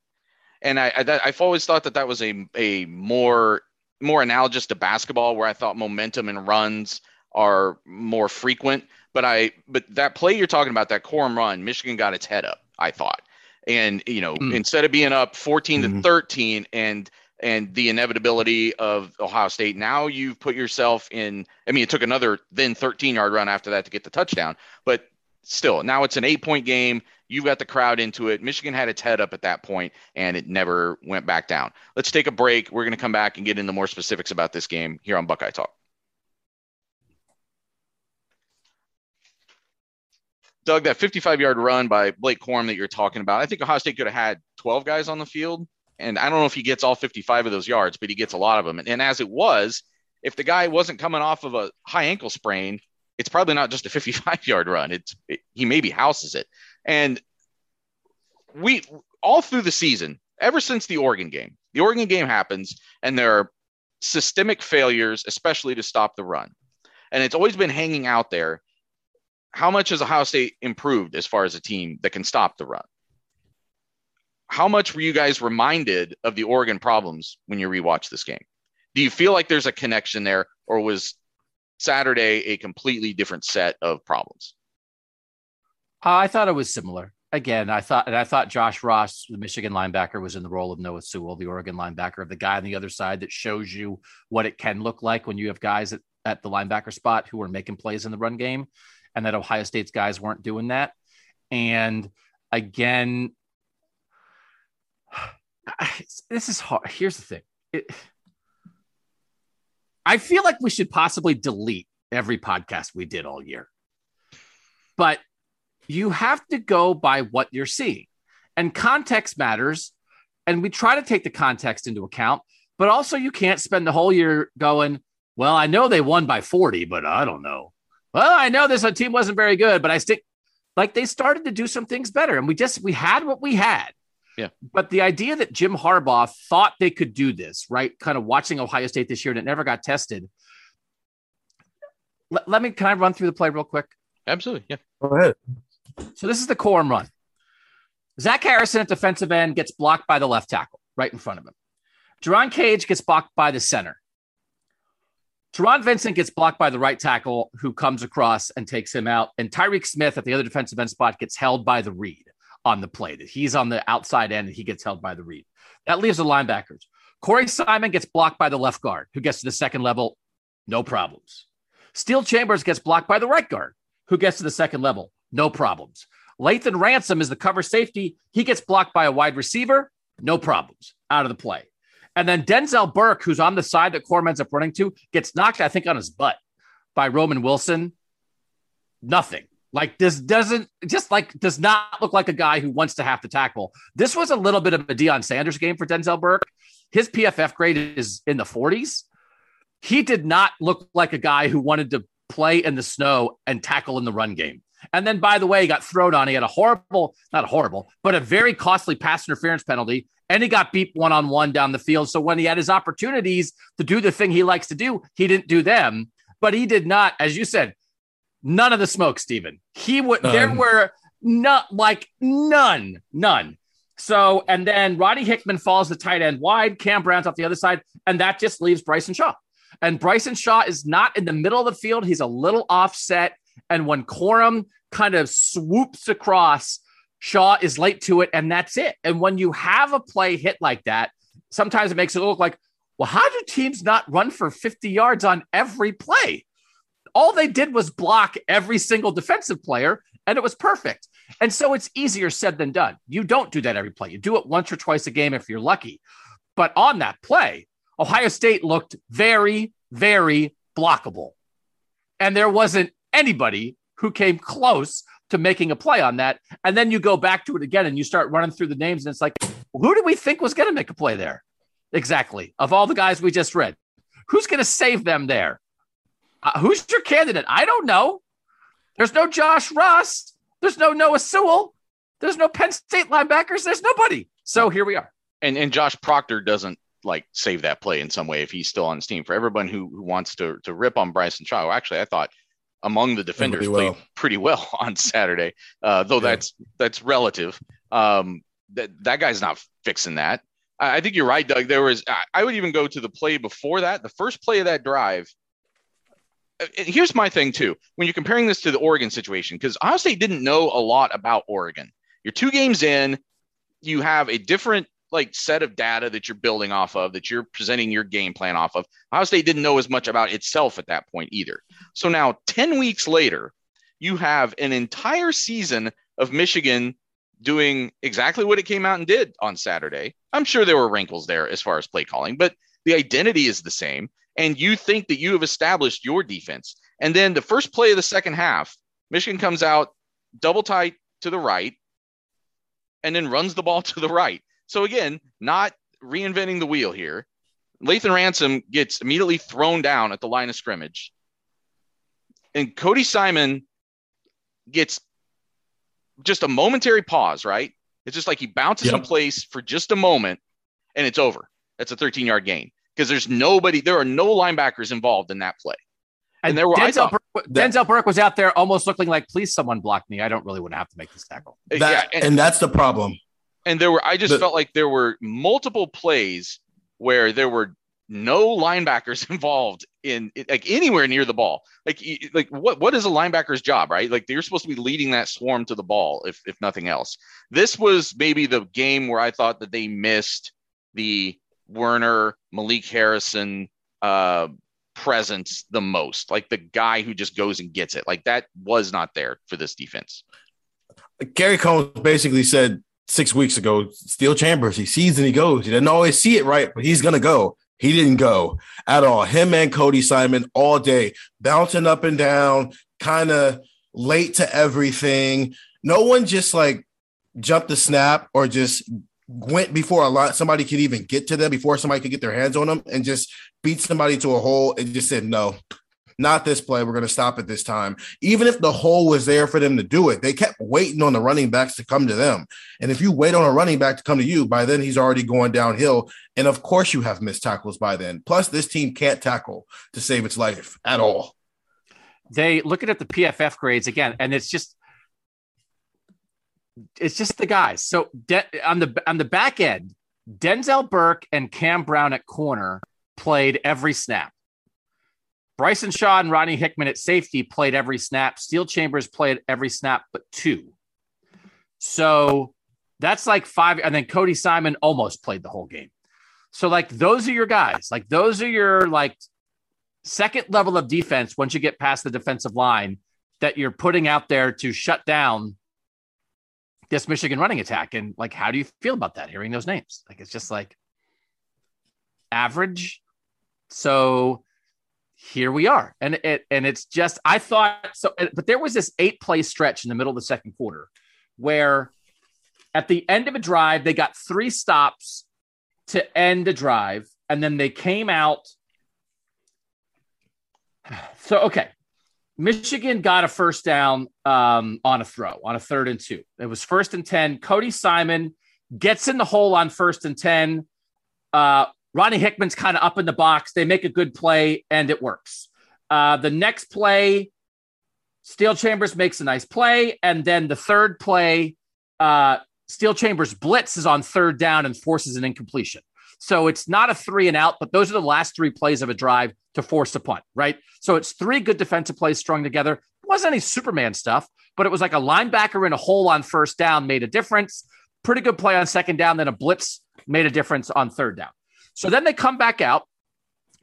And I, I that, I've always thought that that was a, a more, more analogous to basketball where I thought momentum and runs are more frequent. But I but that play you're talking about, that Corum run, Michigan got its head up, I thought. And you know, Mm. instead of being up 14 Mhm. to 13 and and the inevitability of Ohio State, now you've put yourself in I mean, it took another then 13 yard run after that to get the touchdown, but still, now it's an eight point game. You've got the crowd into it. Michigan had its head up at that point, and it never went back down. Let's take a break. We're going to come back and get into more specifics about this game here on Buckeye Talk. Doug, that 55 yard run by Blake Corum that you're talking about, I think Ohio State could have had 12 guys on the field. And I don't know if he gets all 55 of those yards, but he gets a lot of them. And, and as it was, if the guy wasn't coming off of a high ankle sprain, it's probably not just a 55 yard run. It's it, he maybe houses it. And we all through the season, ever since the Oregon game, the Oregon game happens, and there are systemic failures, especially to stop the run. And it's always been hanging out there. How much has Ohio State improved as far as a team that can stop the run? How much were you guys reminded of the Oregon problems when you rewatch this game? Do you feel like there's a connection there, or was Saturday a completely different set of problems? Uh, I thought it was similar. Again, I thought, and I thought Josh Ross, the Michigan linebacker, was in the role of Noah Sewell, the Oregon linebacker, of the guy on the other side that shows you what it can look like when you have guys at, at the linebacker spot who are making plays in the run game, and that Ohio State's guys weren't doing that. And again, this is hard. Here's the thing. It, I feel like we should possibly delete every podcast we did all year. But you have to go by what you're seeing. And context matters. And we try to take the context into account, but also you can't spend the whole year going, well, I know they won by 40, but I don't know. Well, I know this team wasn't very good, but I stick like they started to do some things better. And we just we had what we had. Yeah. But the idea that Jim Harbaugh thought they could do this, right? Kind of watching Ohio State this year and it never got tested. Let, let me can I run through the play real quick? Absolutely. Yeah. Go ahead. So this is the Corum run. Zach Harrison at defensive end gets blocked by the left tackle right in front of him. Jerron Cage gets blocked by the center. Taron Vincent gets blocked by the right tackle who comes across and takes him out. And Tyreke Smith at the other defensive end spot gets held by the read on the play. That he's on the outside end and he gets held by the read. That leaves the linebackers. Cody Simon gets blocked by the left guard who gets to the second level. No problems. Steele Chambers gets blocked by the right guard, who gets to the second level. No problems. Lathan Ransom is the cover safety. He gets blocked by a wide receiver. No problems. Out of the play. And then Denzel Burke, who's on the side that Corum ends up running to, gets knocked, I think, on his butt by Roman Wilson. Nothing. Like this doesn't just like does not look like a guy who wants to have to tackle. This was a little bit of a Deion Sanders game for Denzel Burke. His PFF grade is in the 40s. He did not look like a guy who wanted to play in the snow and tackle in the run game. And then, by the way, he got thrown on. He had a horrible, not horrible, but a very costly pass interference penalty. And he got beat one on one down the field. So when he had his opportunities to do the thing he likes to do, he didn't do them. But he did not, as you said, none of the smoke, Stephen. He would, none. there were not like none, none. So, and then Roddy Hickman falls the tight end wide. Cam Brown's off the other side, and that just leaves Bryson Shaw. And Bryson Shaw is not in the middle of the field. He's a little offset. And when Corum kind of swoops across, Shaw is late to it, and that's it. And when you have a play hit like that, sometimes it makes it look like, well, how do teams not run for 50 yards on every play? All they did was block every single defensive player, and it was perfect. And so it's easier said than done. You don't do that every play. You do it once or twice a game if you're lucky. But on that play, Ohio State looked very, very blockable. And there wasn't anybody who came close to making a play on that. And then you go back to it again and you start running through the names, and it's like, who do we think was going to make a play there? Exactly. Of all the guys we just read, who's going to save them there? Uh, who's your candidate? I don't know. There's no Josh Ross. There's no Noah Sewell. There's no Penn State linebackers. There's nobody. So here we are. And and Josh Proctor doesn't like save that play in some way if he's still on his team. For everyone who, who wants to to rip on Bryson Shaw, actually, I thought among the defenders well. played pretty well on Saturday, uh, though yeah. that's that's relative. Um, that that guy's not fixing that. I, I think you're right, Doug. There was I, I would even go to the play before that, the first play of that drive here's my thing too. When you're comparing this to the Oregon situation, because Ohio State didn't know a lot about Oregon. You're two games in, you have a different like set of data that you're building off of, that you're presenting your game plan off of. Ohio State didn't know as much about itself at that point either. So now, 10 weeks later, you have an entire season of Michigan doing exactly what it came out and did on Saturday. I'm sure there were wrinkles there as far as play calling, but the identity is the same and you think that you have established your defense. And then the first play of the second half, Michigan comes out double tight to the right and then runs the ball to the right. So again, not reinventing the wheel here. Lathan Ransom gets immediately thrown down at the line of scrimmage. And Cody Simon gets just a momentary pause, right? It's just like he bounces yep. in place for just a moment and it's over. That's a 13 yard gain because there's nobody, there are no linebackers involved in that play. And, and there were Denzel, Burke, Denzel Burke was out there almost looking like, please someone block me. I don't really want to have to make this tackle. That, yeah, and, and, that's the problem. And there were, I just felt like there were multiple plays where there were no linebackers involved in like anywhere near the ball. Like, like what, what is a linebacker's job, right? Like you're supposed to be leading that swarm to the ball, if, if nothing else. This was maybe the game where I thought that they missed the Werner, Malik Harrison uh, presence the most. Like the guy who just goes and gets it. Like that was not there for this defense. Kerry Coombs basically said six weeks ago, Steele Chambers, he sees and he goes. He doesn't always see it right, but he's gonna go. He didn't go at all. Him and Cody Simon all day, bouncing up and down, kind of late to everything. No one just like jumped the snap or just went before a lot somebody could even get to them before somebody could get their hands on them and just beat somebody to a hole and just said no not this play. We're going to stop it this time. Even if the hole was there for them to do it they kept waiting on the running backs to come to them. And if you wait on a running back to come to you by then he's already going downhill. And of course you have missed tackles by then. Plus this team can't tackle to save its life at all. They looking at the pff grades again and it's just it's just the guys. So De- on the on the back end, Denzel Burke and Cam Brown at corner played every snap. Bryson Shaw and Rodney Hickman at safety played every snap. Steele Chambers played every snap but two. So that's like five. And then Cody Simon almost played the whole game. So like those are your guys. Like those are your like second level of defense once you get past the defensive line that you're putting out there to shut down this Michigan running attack. And like, how do you feel about that? Hearing those names, like it's just like average. So here we are, and it and it's just I thought so, but there was this eight play stretch in the middle of the second quarter where at the end of a drive they got three stops to end a drive, and then they came out. So okay, Michigan got a first down um, on a throw on a third and two. It was first and 10. Cody Simon gets in the hole on first and 10. Uh, Ronnie Hickman's kind of up in the box. They make a good play and it works. Uh, the next play, Steele Chambers makes a nice play. And then the third play, uh, Steele Chambers blitzes on third down and forces an incompletion. So it's not a three and out, but those are the last three plays of a drive to force a punt, right? So it's three good defensive plays strung together. It wasn't any Superman stuff, but it was like a linebacker in a hole on first down made a difference. Pretty good play on second down, then a blitz made a difference on third down. So then they come back out.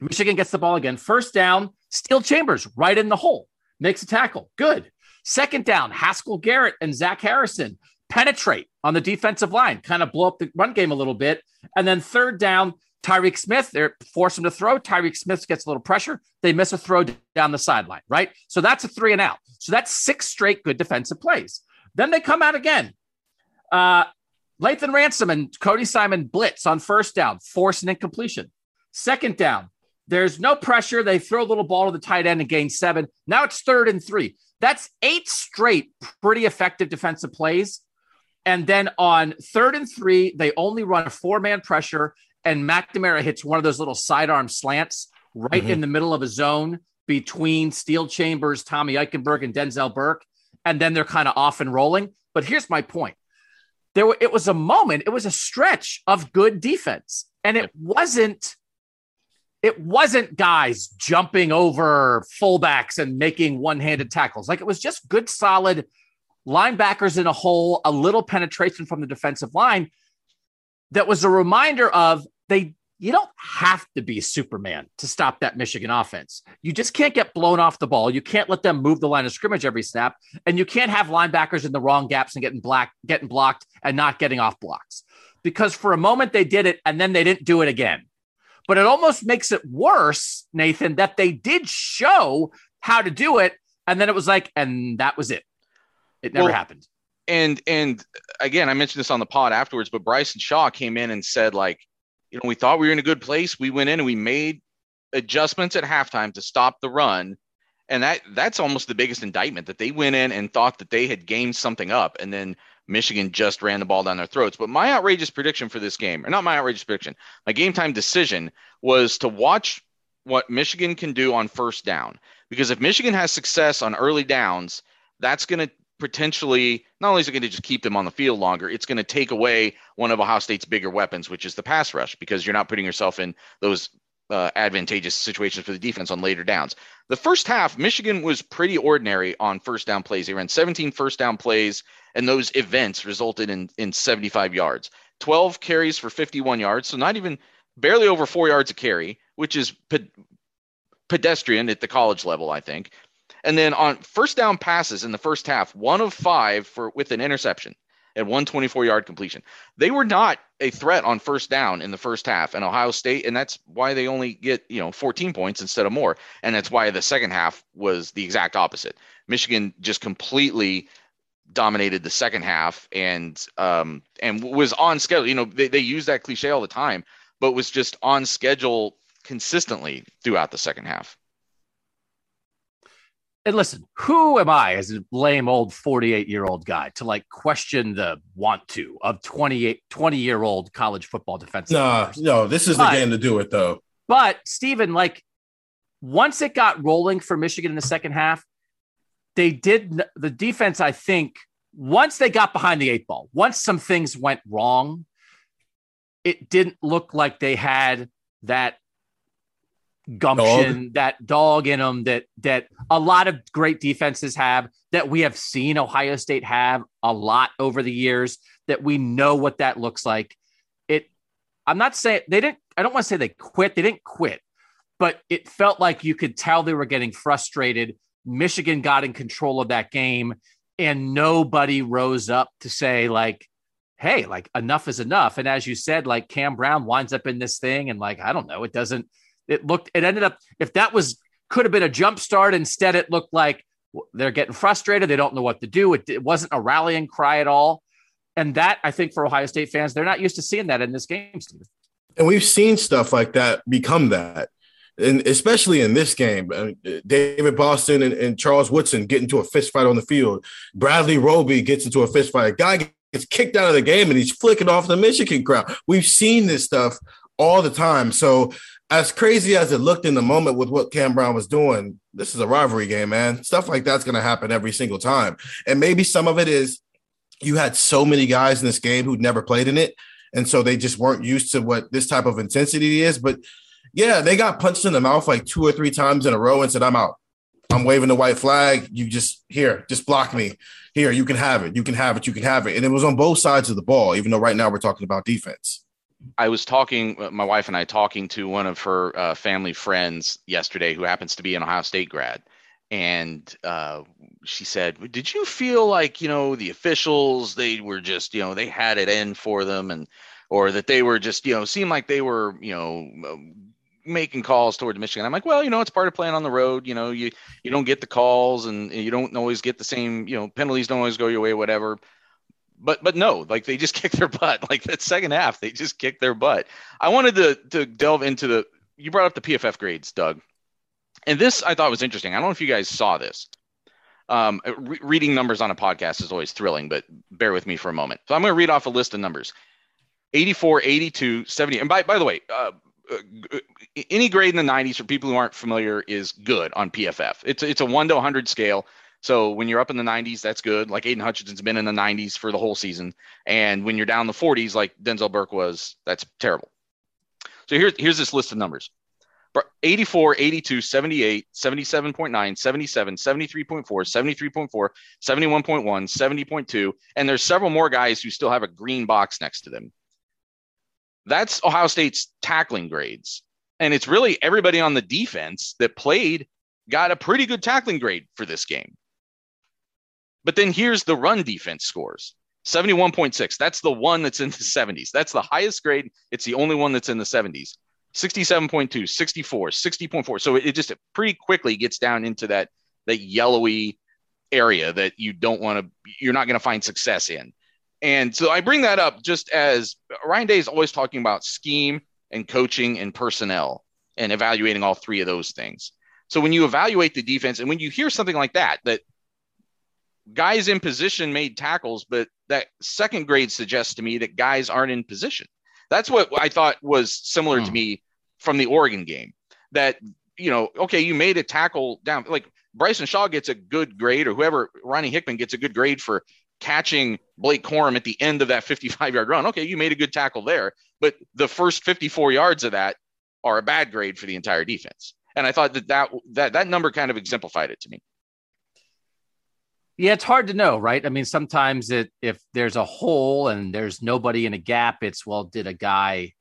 Michigan gets the ball again. First down, Steele Chambers right in the hole, makes a tackle. Good. Second down, Haskell Garrett and Zach Harrison penetrate on the defensive line, kind of blow up the run game a little bit. And then third down, Tyreke Smith, they force him to throw. Tyreke Smith gets a little pressure. They miss a throw down the sideline, right? So that's a three and out. So that's six straight good defensive plays. Then they come out again. Uh, Lathan Ransom and Cody Simon blitz on first down, force an incompletion. Second down, there's no pressure. They throw a little ball to the tight end and gain seven. Now it's third and three. That's eight straight pretty effective defensive plays. And then on third and three, they only run a four man pressure, and McNamara hits one of those little sidearm slants right mm-hmm. in the middle of a zone between Steele Chambers, Tommy Eichenberg, and Denzel Burke. And then they're kind of off and rolling. But here's my point there it was a moment, it was a stretch of good defense. And it wasn't it wasn't guys jumping over fullbacks and making one-handed tackles. Like it was just good solid linebackers in a hole, a little penetration from the defensive line that was a reminder of they you don't have to be Superman to stop that Michigan offense. You just can't get blown off the ball. You can't let them move the line of scrimmage every snap, and you can't have linebackers in the wrong gaps and getting black, getting blocked and not getting off blocks. Because for a moment they did it and then they didn't do it again. But it almost makes it worse, Nathan, that they did show how to do it, and then it was like, and that was it. It never well, happened. And and again, I mentioned this on the pod afterwards, but Bryson Shaw came in and said like you know, we thought we were in a good place. We went in and we made adjustments at halftime to stop the run. And that that's almost the biggest indictment that they went in and thought that they had gamed something up and then Michigan just ran the ball down their throats. But my outrageous prediction for this game, or not my outrageous prediction, my game time decision was to watch what Michigan can do on first down. Because if Michigan has success on early downs, that's going to potentially not only is it going to just keep them on the field longer, it's going to take away one of Ohio State's bigger weapons, which is the pass rush, because you're not putting yourself in those uh, advantageous situations for the defense on later downs. The first half, Michigan was pretty ordinary on first down plays. They ran 17 first down plays, and those events resulted in in 75 yards, 12 carries for 51 yards, so not even barely over four yards a carry, which is pe- pedestrian at the college level, I think. And then on first down passes in the first half, one of five for with an interception at 124 yard completion. They were not a threat on first down in the first half, and Ohio State, and that's why they only get you know 14 points instead of more, and that's why the second half was the exact opposite. Michigan just completely dominated the second half and um and was on schedule. You know they they use that cliche all the time, but was just on schedule consistently throughout the second half and listen, who am I as a lame old 48 year old guy to like question the want to of 28, 20 year old college football defense? No, no, this is but, the game to do it though. But Stephen, like once it got rolling for Michigan in the second half, they did the defense, I think, once they got behind the eight ball, once some things went wrong, it didn't look like they had that gumption, dog. that dog in them that that a lot of great defenses have, that we have seen Ohio State have a lot over the years, that we know what that looks like. It I'm not saying they didn't I don't want to say they quit. They didn't quit. but it felt like you could tell they were getting frustrated. Michigan got in control of that game, and nobody rose up to say, like, hey, like enough is enough. And as you said, like Cam Brown winds up in this thing, and like, I don't know, it doesn't, it looked, it ended up, if that was, could have been a jump start, instead, it looked like they're getting frustrated. They don't know what to do. It, it wasn't a rallying cry at all. And that, I think, for Ohio State fans, they're not used to seeing that in this game, Steve. And we've seen stuff like that become that and especially in this game, David Boston and, and, Charles Woodson get into a fist fight on the field. Bradley Roby gets into a fist fight. A guy gets kicked out of the game and he's flicking off the Michigan crowd. We've seen this stuff all the time. So, as crazy as it looked in the moment with what Cam Brown was doing, this is a rivalry game, man. Stuff like that's going to happen every single time. And maybe some of it is you had so many guys in this game who'd never played in it. And so they just weren't used to what this type of intensity is. But yeah, they got punched in the mouth like two or three times in a row and said, I'm out. I'm waving the white flag. You just here, just block me. Here, you can have it. You can have it. You can have it. And it was on both sides of the ball, even though right now we're talking about defense. I was talking, uh, my wife and I talking to one of her uh, family friends yesterday who happens to be an Ohio State grad. And uh, she said, Did you feel like, you know, the officials, they were just, you know, they had it in for them and, or that they were just, you know, seemed like they were, you know, making calls toward Michigan. I'm like, well, you know, it's part of playing on the road. You know, you you don't get the calls, and you don't always get the same. You know, penalties don't always go your way, whatever. But but no, like they just kicked their butt. Like that second half, they just kicked their butt. I wanted to to delve into the. You brought up the PFF grades, Doug, and this I thought was interesting. I don't know if you guys saw this. Um, re- reading numbers on a podcast is always thrilling, but bear with me for a moment. So I'm going to read off a list of numbers. 84, 82, 70. And by, by the way, uh, uh, any grade in the 90s for people who aren't familiar is good on PFF. It's it's a 1 to 100 scale. So when you're up in the 90s, that's good. Like Aidan Hutchinson's been in the 90s for the whole season, and when you're down the 40s, like Denzel Burke was, that's terrible. So here's here's this list of numbers. 84, 82, 78, 77.9, 77, 73.4, 73.4, 71.1, 70.2, and there's several more guys who still have a green box next to them. That's Ohio State's tackling grades. And it's really everybody on the defense that played got a pretty good tackling grade for this game. But then here's the run defense scores 71.6. That's the one that's in the 70s. That's the highest grade. It's the only one that's in the 70s. 67.2, 64, 60.4. So it, just pretty quickly gets down into that that yellowy area that you don't want to you're not going to find success in. And so I bring that up just as Ryan Day is always talking about scheme and coaching and personnel and evaluating all three of those things. So when you evaluate the defense and when you hear something like that, that guys in position made tackles, but that second grade suggests to me that guys aren't in position. That's what I thought was similar hmm. to me from the Oregon game. That, you know, okay, you made a tackle down, like Bryson Shaw gets a good grade, or whoever, Ronnie Hickman gets a good grade for catching Blake Corum at the end of that 55 yard run. Okay, you made a good tackle there, but the first 54 yards of that are a bad grade for the entire defense. And I thought that that that, that number kind of exemplified it to me. Yeah, it's hard to know, right? I mean, sometimes it if there's a hole and there's nobody in a gap, it's well, did a guy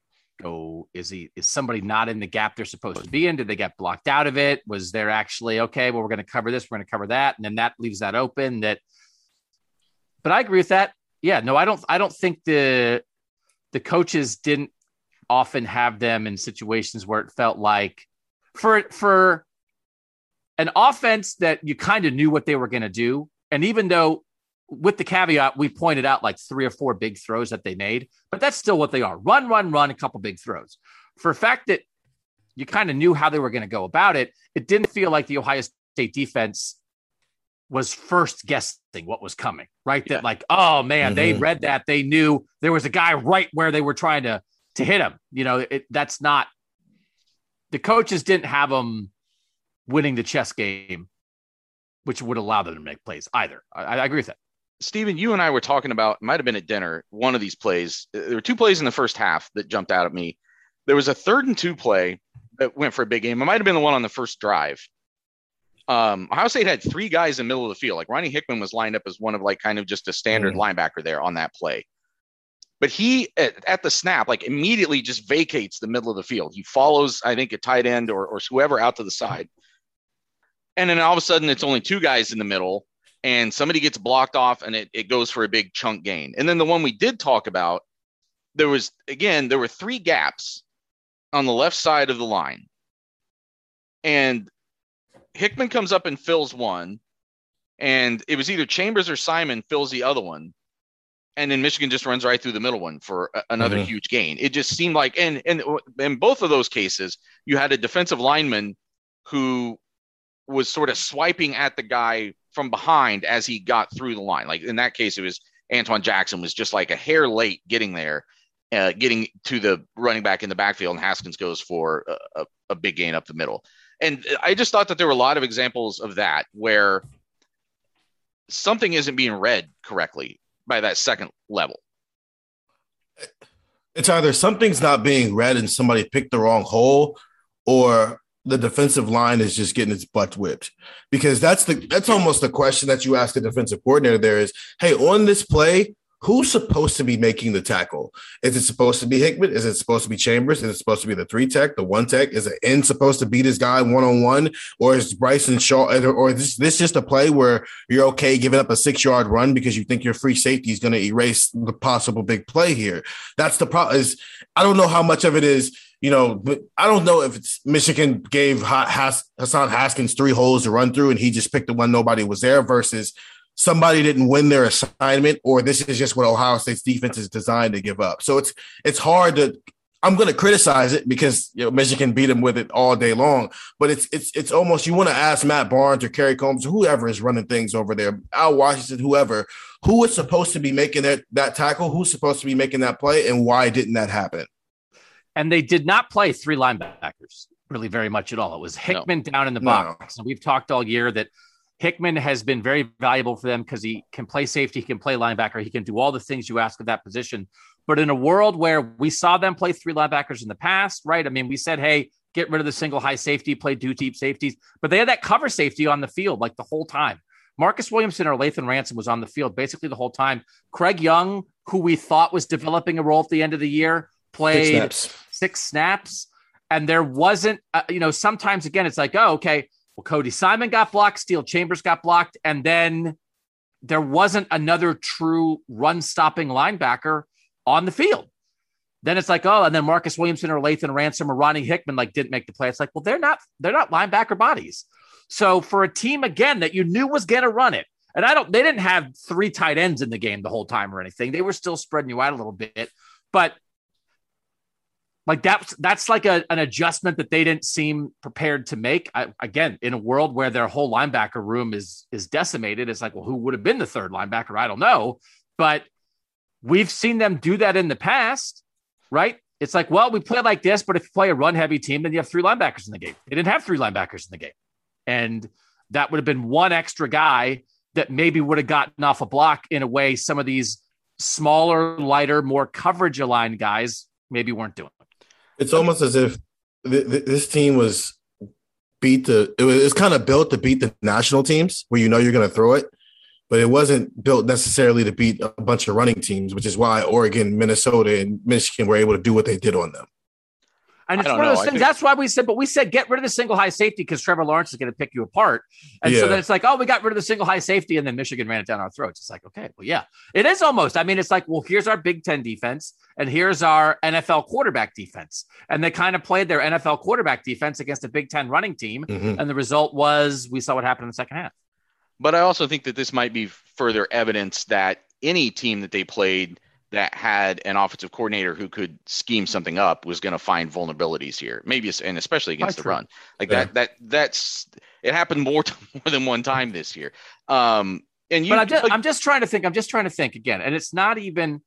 go? Is he is somebody not in the gap they're supposed to be in? Did they get blocked out of it? Was there actually okay? Well, we're going to cover this, we're going to cover that, and then that leaves that open. That but I agree with that. Yeah, no, I don't. I don't think the the coaches didn't often have them in situations where it felt like for for an offense that you kind of knew what they were going to do, and even though with the caveat we pointed out like three or four big throws that they made, but that's still what they are: run, run, run, a couple big throws. For a fact that you kind of knew how they were going to go about it, it didn't feel like the Ohio State defense was first guessing what was coming, right? Yeah. That like, oh man, mm-hmm. they read that, they knew there was a guy right where they were trying to to hit him. You know, it, that's not the coaches didn't have them winning the chess game, which would allow them to make plays either. I, I agree with that. Stephen, you and I were talking about might have been at dinner. One of these plays. There were two plays in the first half that jumped out at me. There was a third and two play that went for a big game. It might have been the one on the first drive um, Ohio State had three guys in the middle of the field. Like Ronnie Hickman was lined up as one of like kind of just a standard mm. linebacker there on that play. But he at, at, the snap, like immediately just vacates the middle of the field. He follows, I think, a tight end or, or whoever out to the side. And then all of a sudden it's only two guys in the middle and somebody gets blocked off and it, it goes for a big chunk gain. And then the one we did talk about, there was again, there were three gaps on the left side of the line. And Hickman comes up and fills one, and it was either Chambers or Simon fills the other one, and then Michigan just runs right through the middle one for a, another mm-hmm. huge gain. It just seemed like, and and in both of those cases, you had a defensive lineman who was sort of swiping at the guy from behind as he got through the line. Like in that case, it was Antwuan Jackson was just like a hair late getting there, uh, getting to the running back in the backfield, and Haskins goes for a, a big gain up the middle. And I just thought that there were a lot of examples of that where something isn't being read correctly by that second level. It's either something's not being read and somebody picked the wrong hole, or the defensive line is just getting its butt whipped. Because that's the that's almost the question that you ask the defensive coordinator there is, hey, on this play, who's supposed to be making the tackle? Is it supposed to be Hickman? Is it supposed to be Chambers? Is it supposed to be the three tech, the one tech? Is it end supposed to beat this guy one on one, or is Bryson Shaw, or is this, just a play where you're okay giving up a six yard run because you think your free safety is going to erase the possible big play here? That's the problem. Is I don't know how much of it is. You know, I don't know if it's Michigan gave Hassan Haskins three holes to run through and he just picked the one nobody was there versus somebody didn't win their assignment or this is just what Ohio State's defense is designed to give up. So it's it's hard to I'm going to criticize it because you know Michigan beat them with it all day long, but it's it's it's almost you want to ask Matt Barnes or Kerry Coombs, or whoever is running things over there, Al Washington, whoever, who is supposed to be making that that tackle, who's supposed to be making that play, and why didn't that happen? And they did not play three linebackers really very much at all. It was Hickman no. down in the box, no. and we've talked all year that Hickman has been very valuable for them because he can play safety, he can play linebacker, he can do all the things you ask of that position. But in a world where we saw them play three linebackers in the past, right? I mean, we said, hey, get rid of the single high safety, play two deep safeties, but they had that cover safety on the field like the whole time. Marcus Williamson or Lathan Ransom was on the field basically the whole time. Craig Young, who we thought was developing a role at the end of the year, played six snaps. Six snaps and there wasn't, uh, you know, sometimes again, it's like, oh, okay, well, Cody Simon got blocked, Steele Chambers got blocked, and then there wasn't another true run stopping linebacker on the field. Then it's like, oh, and then Marcus Williamson or Lathan Ransom or Ronnie Hickman like didn't make the play. It's like, well, they're not they're not linebacker bodies. So for a team again that you knew was going to run it, and I don't, they didn't have three tight ends in the game the whole time or anything. They were still spreading you out a little bit, but like that's that's like a, an adjustment that they didn't seem prepared to make. I, again, in a world where their whole linebacker room is is decimated, it's like, well, who would have been the third linebacker? I don't know, but we've seen them do that in the past, right? It's like, well, we play like this, but if you play a run heavy team, then you have three linebackers in the game. They didn't have three linebackers in the game, and that would have been one extra guy that maybe would have gotten off a block in a way some of these smaller, lighter, more coverage aligned guys maybe weren't doing. It's almost as if th- th- this team was beat the. It was, it was kind of built to beat the national teams, where you know you're going to throw it, but it wasn't built necessarily to beat a bunch of running teams, which is why Oregon, Minnesota, and Michigan were able to do what they did on them. And it's one of those things. Think... That's why we said, but we said get rid of the single high safety because Trevor Lawrence is going to pick you apart. And yeah. so then it's like, oh, we got rid of the single high safety, and then Michigan ran it down our throats. It's like, okay, well, yeah, it is almost. I mean, it's like, well, here's our Big Ten defense, and here's our NFL quarterback defense, and they kind of played their NFL quarterback defense against a Big Ten running team, mm-hmm. and the result was we saw what happened in the second half. But I also think that this might be further evidence that any team that they played that had an offensive coordinator who could scheme something up was going to find vulnerabilities here. Maybe, and especially against the run, like yeah. that. That that's it happened more more than one time this year. Um, and you, but I'm just, like, I'm just trying to think. I'm just trying to think again, and it's not even.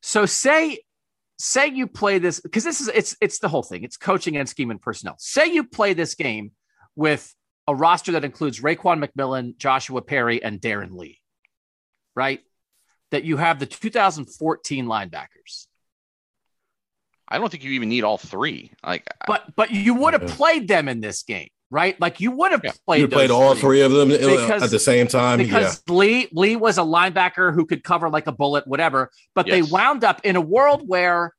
So say, say you play this because this is it's it's the whole thing. It's coaching and scheme and personnel. Say you play this game with a roster that includes Raekwon McMillan, Joshua Perry, and Darron Lee, right? That you have the 2014 linebackers. I don't think you even need all three. Like, but but you would have played them in this game. right? Like you would have Yeah. played you played all three of them uh, Because- at the same time. Yeah. because Lee Lee was a linebacker who could cover like a bullet, whatever. But they wound up in a world where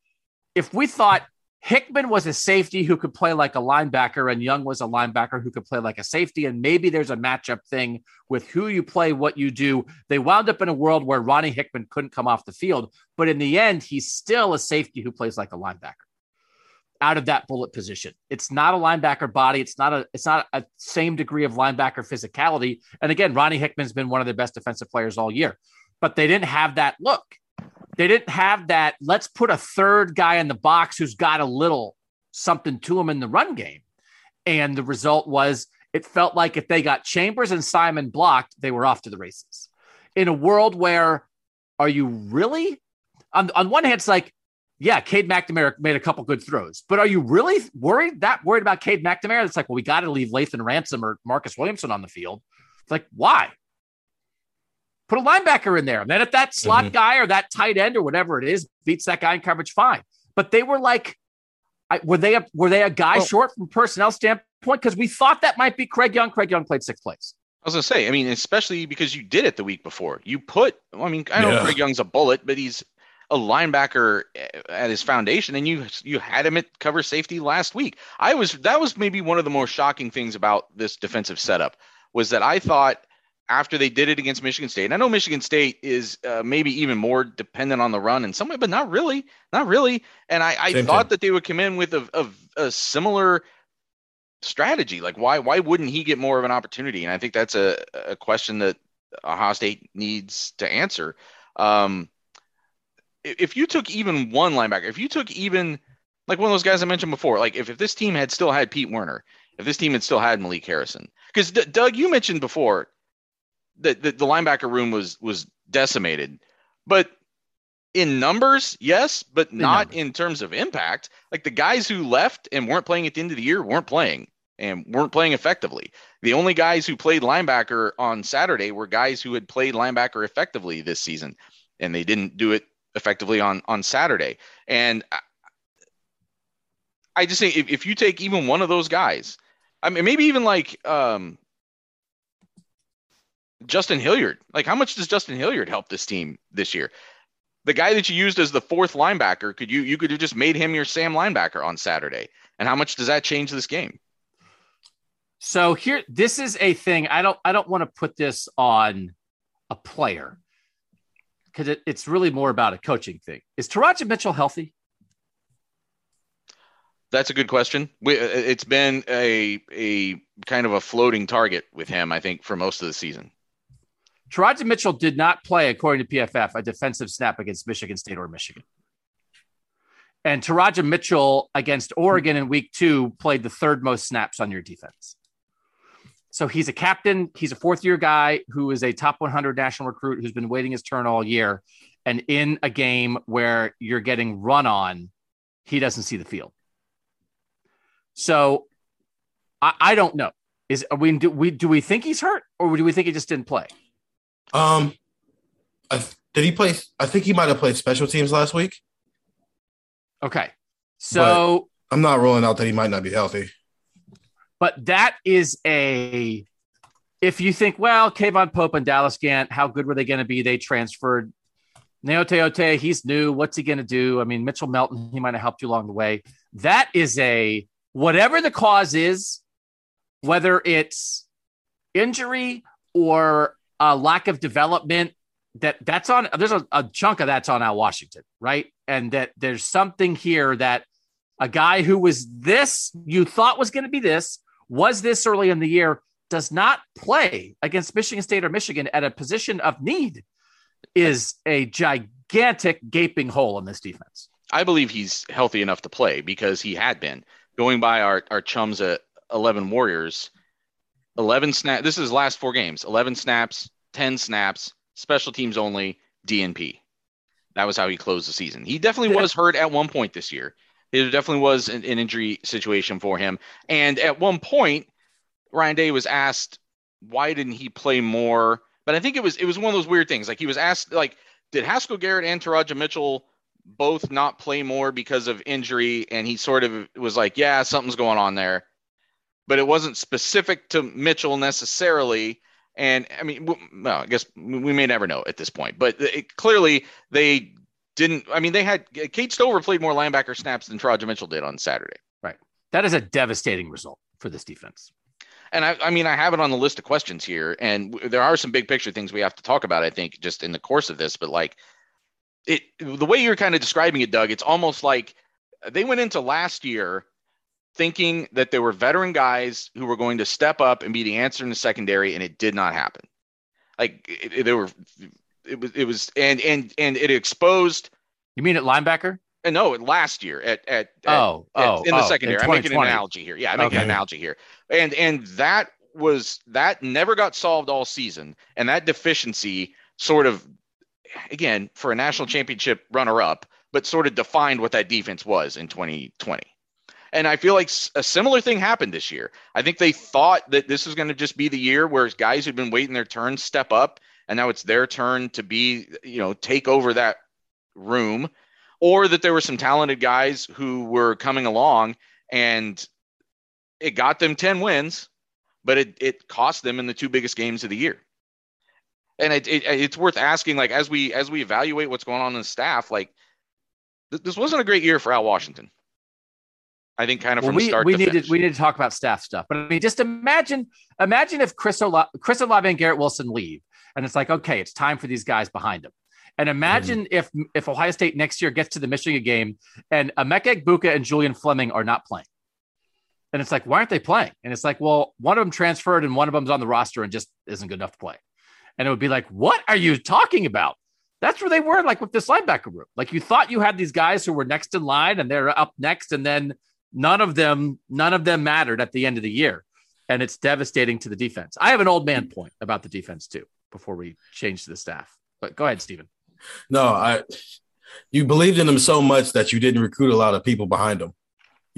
if we thought Hickman was a safety who could play like a linebacker and Young was a linebacker who could play like a safety, and maybe there's a matchup thing with who you play, what you do. They wound up in a world where Ronnie Hickman couldn't come off the field, but in the end, he's still a safety who plays like a linebacker out of that bullet position. It's not a linebacker body. It's not a it's not a same degree of linebacker physicality. And again, Ronnie Hickman's been one of their best defensive players all year. But they didn't have that look. They didn't have that let's put a third guy in the box who's got a little something to him in the run game. And the result was it felt like if they got Chambers and Simon blocked, they were off to the races. In a world where are you really on, on one hand, it's like yeah, Cade McNamara made a couple good throws, but are you really worried that worried about Cade McNamara? It's like, well, we got to leave Lathan Ransom or Marcus Williamson on the field. It's like, why? Put a linebacker in there. And then if that slot Mhm. guy or that tight end or whatever it is beats that guy in coverage, fine. But they were like, I, were they a, were they a guy Well- short from personnel standpoint? Because we thought that might be Craig Young. Craig Young played six plays. I was gonna say, I mean, especially because you did it the week before. You put, I mean, I know Yeah. Craig Young's a bullet, but he's a linebacker at his foundation, and you you had him at cover safety last week. I was that was maybe one of the more shocking things about this defensive setup was that I thought after they did it against Michigan State, and I know Michigan State is uh, maybe even more dependent on the run in some way, but not really, not really. And I, I thought thing. that they would come in with a, a, a similar strategy. Like why why wouldn't he get more of an opportunity? And I think that's a, a question that Ohio State needs to answer. Um, if you took even one linebacker, if you took even like one of those guys I mentioned before, like if, if this team had still had Pete Werner, if this team had still had Malik Harrison, because D- Doug, you mentioned before that the, the linebacker room was was decimated, but in numbers, yes, but not numbers. in terms of impact. Like the guys who left and weren't playing at the end of the year weren't playing and weren't playing effectively. The only guys who played linebacker on Saturday were guys who had played linebacker effectively this season, and they didn't do it effectively on on Saturday. And I, I just think if, if you take even one of those guys, I mean, maybe even like um, Justin Hilliard. Like, how much does Justin Hilliard help this team this year? The guy that you used as the fourth linebacker, could you you could have just made him your Sam linebacker on Saturday? And how much does that change this game? So here, this is a thing. I don't. I don't want to put this on a player because it, it's really more about a coaching thing. Is Teradja Mitchell healthy? That's a good question. We, uh, it's been a a kind of a floating target with him, I think, for most of the season. Teradja Mitchell did not play, according to PFF, a defensive snap against Michigan State or Michigan. And Teradja Mitchell against Oregon in week two played the third most snaps on your defense. So he's a captain. He's a fourth year guy who is a top 100 national recruit who's been waiting his turn all year. And in a game where you're getting run on, he doesn't see the field. So I, I don't know. Is we do we do we think he's hurt or do we think he just didn't play? Um, I, did he play? I think he might have played special teams last week. Okay. So, I'm not ruling out that he might not be healthy. but that is a, if you think, well, Kayvon Pope and Dallas Gant, how good were they going to be? They transferred. Gaoteote, he's new. What's he going to do? I mean, Mitchell Melton, he might have helped you along the way. That is a, whatever the cause is, whether it's injury or a lack of development, that that's on, there's a, a chunk of that's on Al Washington, right? And that there's something here that a guy who was this you thought was going to be this was this early in the year does not play against Michigan State or Michigan at a position of need is a gigantic gaping hole in this defense. I believe he's healthy enough to play because he had been going by our, our chums at 11 Warriors. 11 snap. This is last four games 11 snaps, 10 snaps, special teams only, DNP. That was how he closed the season. He definitely was hurt at one point this year. It definitely was an, an injury situation for him. And at one point, Ryan Day was asked, why didn't he play more? But I think it was it was one of those weird things. Like he was asked, like, did Haskell Garrett and Teradja Mitchell both not play more because of injury? And he sort of was like, yeah, something's going on there. But it wasn't specific to Mitchell necessarily. And I mean, well, I guess we may never know at this point, but it, clearly they didn't. I mean, they had uh, Cade Stover played more linebacker snaps than Teradja Mitchell did on Saturday. Right. That is a devastating result for this defense. And I, I mean, I have it on the list of questions here, and there are some big picture things we have to talk about. I think just in the course of this, but like it, the way you're kind of describing it, Doug, it's almost like they went into last year thinking that there were veteran guys who were going to step up and be the answer in the secondary, and it did not happen. Like it, it, there were, it was, it was, and and and it exposed. You mean at linebacker? And uh, no, last year at at, at oh oh in the oh, secondary. I'm making an analogy here. Yeah, I'm making okay. an analogy here, and and that was that never got solved all season, and that deficiency sort of, again, for a national championship runner up, but sort of defined what that defense was in 2020. And I feel like a similar thing happened this year. I think they thought that this was going to just be the year where guys who'd been waiting their turn step up, and now it's their turn to be, you know, take over that room, or that there were some talented guys who were coming along and it got them 10 wins, but it, it cost them in the two biggest games of the year. And it, it, it's worth asking, like, as we as we evaluate what's going on in the staff, like, th- this wasn't a great year for Al Washington. I think kind of well, from we, start we to need finish. to we need to talk about staff stuff. But I mean, just imagine imagine if Chris Ola- Chris Olave and Garrett Wilson leave, and it's like, okay, it's time for these guys behind them. And imagine mm-hmm. if if Ohio State next year gets to the Michigan game and Emeka Egbuka and Julian Fleming are not playing. And it's like, why aren't they playing? And it's like, well, one of them transferred and one of them's on the roster and just isn't good enough to play. And it would be like, what are you talking about? That's where they were, like with this linebacker group. Like you thought you had these guys who were next in line and they're up next, and then none of them none of them mattered at the end of the year. And it's devastating to the defense. I have an old man point about the defense too before we change to the staff. But go ahead stephen no i you believed in them so much that you didn't recruit a lot of people behind them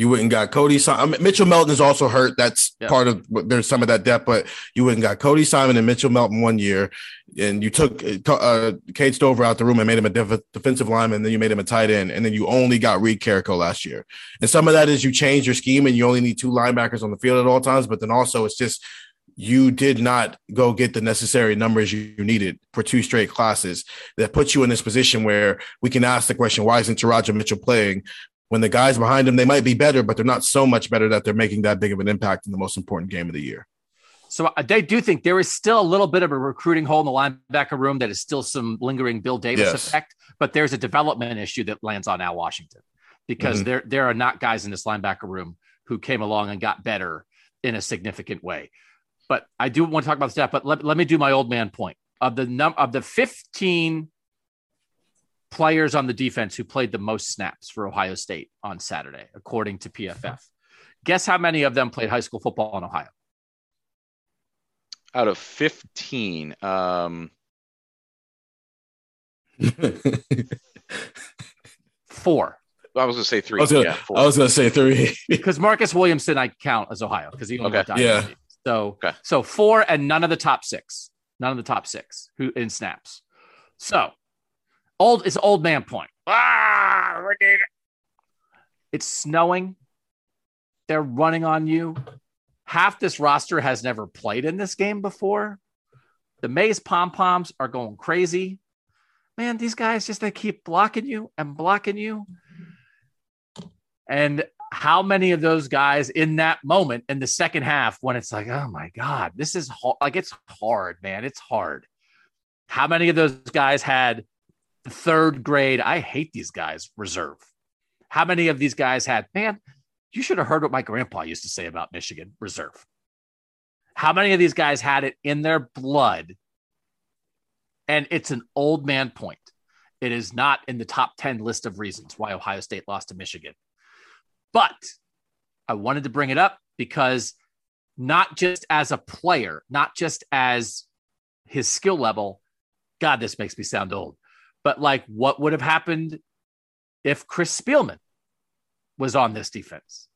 you wouldn't got Cody. I mean, Mitchell Melton is also hurt. That's yep. part of there's some of that depth, but you wouldn't got Cody Simon and Mitchell Melton one year, and you took uh, uh Cade Stover out the room and made him a def- defensive lineman, and then you made him a tight end, and then you only got Reed Carrico last year. And some of that is you changed your scheme and you only need two linebackers on the field at all times, but then also it's just you did not go get the necessary numbers you needed for two straight classes that puts you in this position where we can ask the question, why isn't Teradja Mitchell playing? When the guys behind them they might be better, but they're not so much better that they're making that big of an impact in the most important game of the year. So uh, they do think there is still a little bit of a recruiting hole in the linebacker room that is still some lingering Bill Davis yes. effect, but there's a development issue that lands on Al Washington because mm-hmm. there there are not guys in this linebacker room who came along and got better in a significant way. But I do want to talk about the staff, but let, let me do my old man point. Of the num of the 15 players on the defense who played the most snaps for Ohio State on Saturday, according to PFF. Guess how many of them played high school football in Ohio? Out of 15. Um... Four. I was going to say three. I was going to say three. because Marcus Williamson, I count as Ohio because he only okay. Yeah. So, okay. so four and none of the top six. None of the top six who in snaps. So Old it's old man point. Ah, it's snowing. They're running on you. Half this roster has never played in this game before. The maize pom poms are going crazy. Man, these guys just they keep blocking you and blocking you. And how many of those guys in that moment in the second half when it's like, oh my God, this is hard. like it's hard, man. It's hard. How many of those guys had third grade, I hate these guys, reserve. How many of these guys had, man, you should have heard what my grandpa used to say about Michigan, reserve. How many of these guys had it in their blood? And it's an old man point. It is not in the top 10 list of reasons why Ohio State lost to Michigan. But I wanted to bring it up because not just as a player, not just as his skill level, God, this makes me sound old but like, what would have happened if Chris Spielman was on this defense?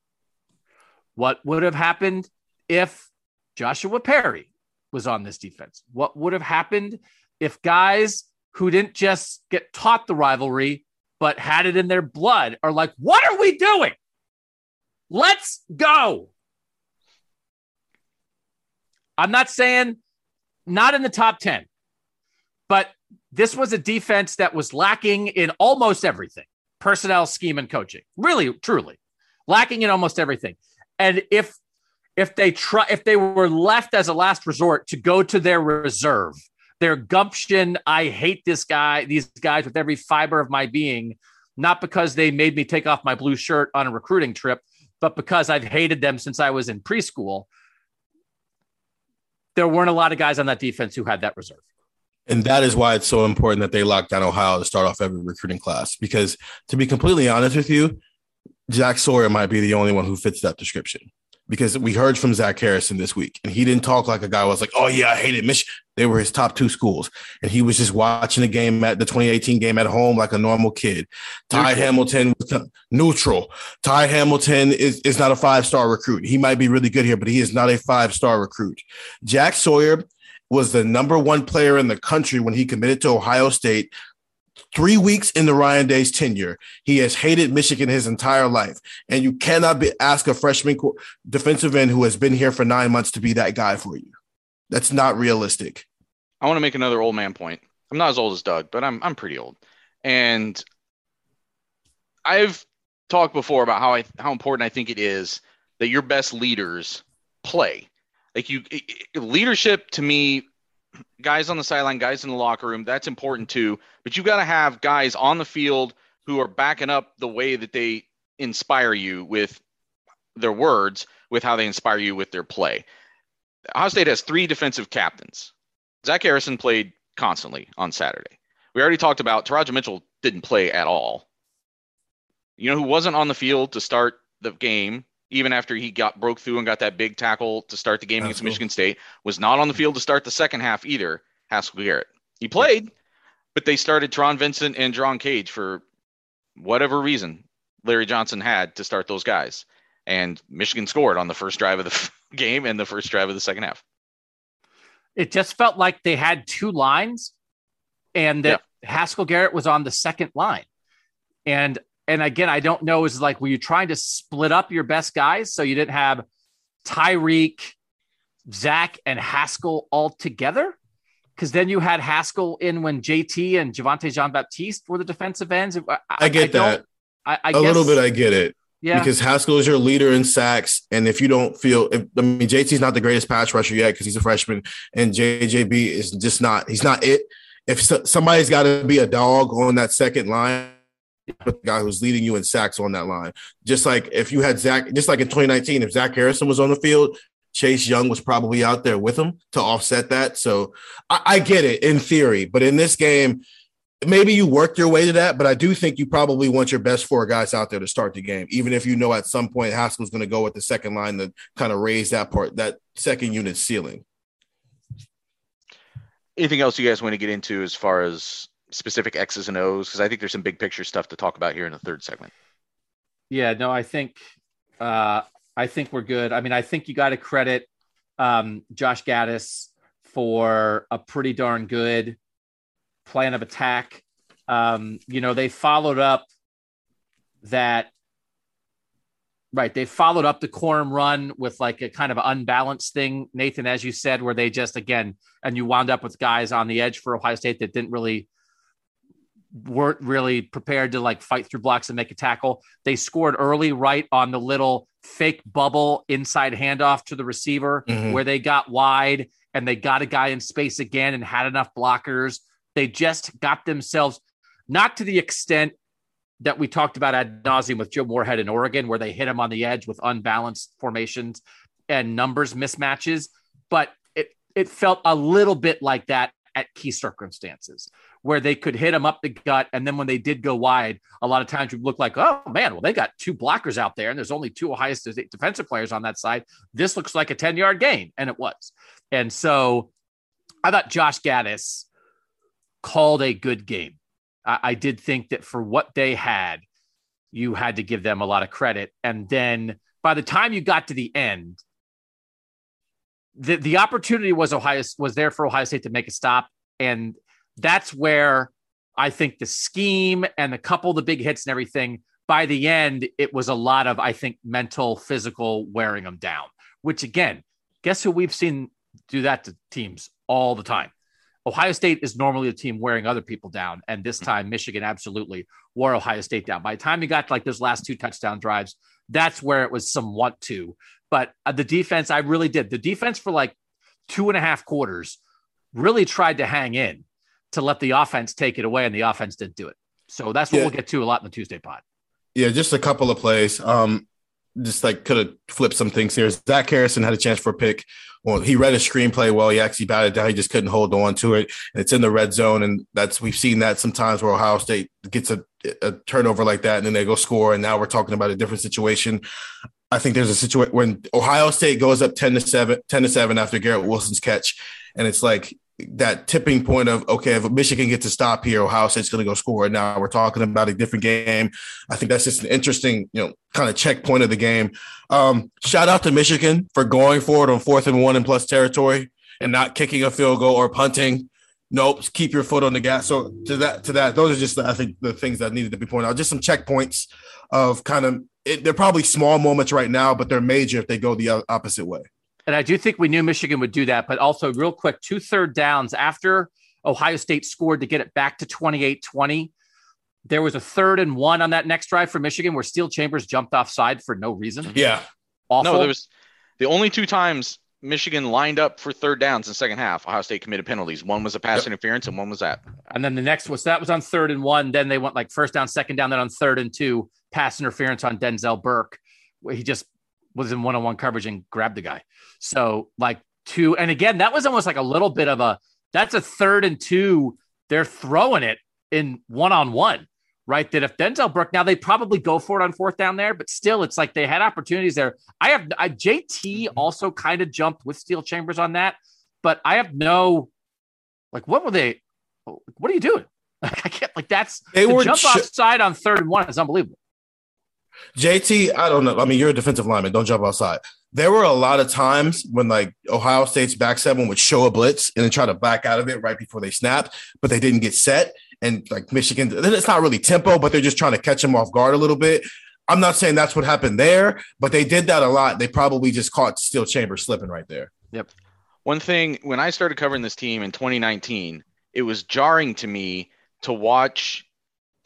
What would have happened if Joshua Perry was on this defense? What would have happened if guys who didn't just get taught the rivalry, but had it in their blood are like, what are we doing? Let's go. I'm not saying not in the top 10, but this was a defense that was lacking in almost everything personnel, scheme, and coaching. Really, truly lacking in almost everything. And if if they try if they were left as a last resort to go to their reserve, their gumption, I hate this guy, these guys with every fiber of my being, not because they made me take off my blue shirt on a recruiting trip, but because I've hated them since I was in preschool. There weren't a lot of guys on that defense who had that reserve. And that is why it's so important that they lock down Ohio to start off every recruiting class. Because to be completely honest with you, Jack Sawyer might be the only one who fits that description. Because we heard from Zach Harrison this week, and he didn't talk like a guy was like, "Oh yeah, I hated Michigan." They were his top two schools, and he was just watching the game at the 2018 game at home like a normal kid. Ty neutral. Hamilton was neutral. Ty Hamilton is, is not a five star recruit. He might be really good here, but he is not a five star recruit. Jack Sawyer was the number one player in the country when he committed to Ohio State. Three weeks into Ryan Day's tenure, he has hated Michigan his entire life, and you cannot be, ask a freshman defensive end who has been here for nine months to be that guy for you. That's not realistic. I want to make another old man point. I'm not as old as Doug, but I'm I'm pretty old, and I've talked before about how I how important I think it is that your best leaders play. Like you, leadership to me, guys on the sideline, guys in the locker room, that's important too. But you've got to have guys on the field who are backing up the way that they inspire you with their words, with how they inspire you with their play. Ohio State has three defensive captains. Zach Harrison played constantly on Saturday. We already talked about Teradja Mitchell didn't play at all. You know who wasn't on the field to start the game even after he got broke through and got that big tackle to start the game Haskell. against Michigan State, was not on the field to start the second half either. Haskell Garrett. He played, but they started Taron Vincent and Jerron Cage for whatever reason Larry Johnson had to start those guys. And Michigan scored on the first drive of the game and the first drive of the second half. It just felt like they had two lines and that yeah. Haskell Garrett was on the second line. And and again, I don't know, is like, were you trying to split up your best guys so you didn't have Tyreke, Zach, and Haskell all together? Because then you had Haskell in when JT and Javontae Jean Baptiste were the defensive ends. I, I get I that. I, I a guess, little bit, I get it. Yeah. Because Haskell is your leader in sacks. And if you don't feel, if, I mean, JT's not the greatest pass rusher yet because he's a freshman, and JJB is just not, he's not it. If so, somebody's got to be a dog on that second line, the guy who's leading you in sacks on that line. Just like if you had Zach, just like in 2019, if Zach Harrison was on the field, Chase Young was probably out there with him to offset that. So I, I get it in theory, but in this game, maybe you worked your way to that, but I do think you probably want your best four guys out there to start the game, even if you know at some point Haskell's going to go with the second line to kind of raise that part, that second unit ceiling. Anything else you guys want to get into as far as specific X's and O's? Because I think there's some big picture stuff to talk about here in the third segment. Yeah, no, I think uh, I think we're good. I mean, I think you got to credit um, Josh Gattis for a pretty darn good plan of attack. Um, you know, they followed up that Right. They followed up the Corum run with like a kind of unbalanced thing, Nathan, as you said, where they just, again, and you wound up with guys on the edge for Ohio State that didn't really weren't really prepared to like fight through blocks and make a tackle. They scored early right on the little fake bubble inside handoff to the receiver mm-hmm. where they got wide and they got a guy in space again and had enough blockers. They just got themselves not to the extent that we talked about ad nauseum with Joe Moorhead in Oregon, where they hit him on the edge with unbalanced formations and numbers mismatches, but it it felt a little bit like that at key circumstances where they could hit them up the gut. And then when they did go wide, a lot of times we look like, oh man, well, they got two blockers out there and there's only two Ohio State defensive players on that side. This looks like a 10 yard gain. And it was. And so I thought Josh Gattis called a good game. I, I did think that for what they had, you had to give them a lot of credit. And then by the time you got to the end, the, the opportunity was Ohio was there for Ohio State to make a stop. And that's where I think the scheme and the couple of the big hits and everything, by the end, it was a lot of, I think, mental, physical wearing them down, which again, guess who we've seen do that to teams all the time. Ohio State is normally a team wearing other people down, and this mm-hmm. time Michigan absolutely wore Ohio State down. By the time you got to like those last two touchdown drives, that's where it was somewhat to. But uh, the defense, I really did. The defense for like two and a half quarters really tried to hang in to let the offense take it away, and the offense didn't do it. So that's what yeah. we'll get to a lot in the Tuesday pod. Yeah, just a couple of plays. Um, just like could have flipped some things here. Zach Harrison had a chance for a pick. Well, he read a screenplay well. He actually batted down. He just couldn't hold on to it. And it's in the red zone, and that's we've seen that sometimes where Ohio State gets a, a turnover like that, and then they go score. And now we're talking about a different situation. I think there's a situation when Ohio State goes up ten to seven, 10 to seven after Garrett Wilson's catch, and it's like that tipping point of okay, if Michigan gets to stop here, Ohio State's going to go score. Now we're talking about a different game. I think that's just an interesting, you know, kind of checkpoint of the game. Um, shout out to Michigan for going forward on fourth and one in plus territory and not kicking a field goal or punting. Nope, keep your foot on the gas. So to that, to that, those are just I think the things that needed to be pointed out. Just some checkpoints of kind of it, they're probably small moments right now, but they're major if they go the opposite way. And I do think we knew Michigan would do that. But also, real quick, two third downs after Ohio State scored to get it back to 28 20. There was a third and one on that next drive for Michigan where Steele Chambers jumped offside for no reason. Yeah. Awful. No, there was the only two times Michigan lined up for third downs in the second half. Ohio State committed penalties. One was a pass yep. interference, and one was that. And then the next was that was on third and one. Then they went like first down, second down. Then on third and two, pass interference on Denzel Burke. He just was in one on one coverage and grabbed the guy. So like two, and again, that was almost like a little bit of a that's a third and two. They're throwing it in one on one, right? That if Denzel Burke now they probably go for it on fourth down there, but still it's like they had opportunities there. I have I, JT mm-hmm. also kind of jumped with Steele Chambers on that, but I have no like what were they? What are you doing? Like, I can't like that's they the were jump ch- offside on third and one is unbelievable. JT, I don't know. I mean, you're a defensive lineman. Don't jump outside. There were a lot of times when like Ohio State's back seven would show a blitz and then try to back out of it right before they snapped, but they didn't get set. And like Michigan, it's not really tempo, but they're just trying to catch them off guard a little bit. I'm not saying that's what happened there, but they did that a lot. They probably just caught Steele Chambers slipping right there. Yep. One thing when I started covering this team in 2019, it was jarring to me to watch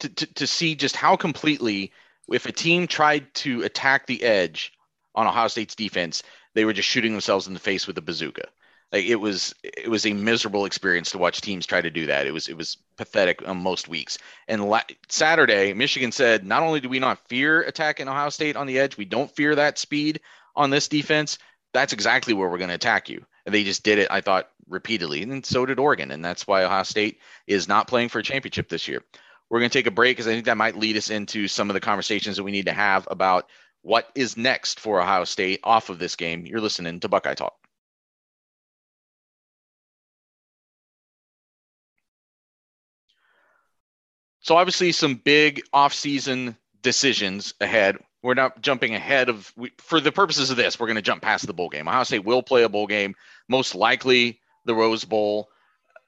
to, to, to see just how completely if a team tried to attack the edge on Ohio State's defense, they were just shooting themselves in the face with a bazooka. Like it was, it was a miserable experience to watch teams try to do that. It was, it was pathetic on most weeks. And la- Saturday, Michigan said, not only do we not fear attacking Ohio State on the edge, we don't fear that speed on this defense. That's exactly where we're going to attack you. And they just did it. I thought repeatedly, and so did Oregon, and that's why Ohio State is not playing for a championship this year. We're going to take a break because I think that might lead us into some of the conversations that we need to have about what is next for Ohio State off of this game. You're listening to Buckeye Talk. So obviously some big offseason decisions ahead. We're not jumping ahead of we, for the purposes of this. We're going to jump past the bowl game. Ohio State will play a bowl game, most likely the Rose Bowl.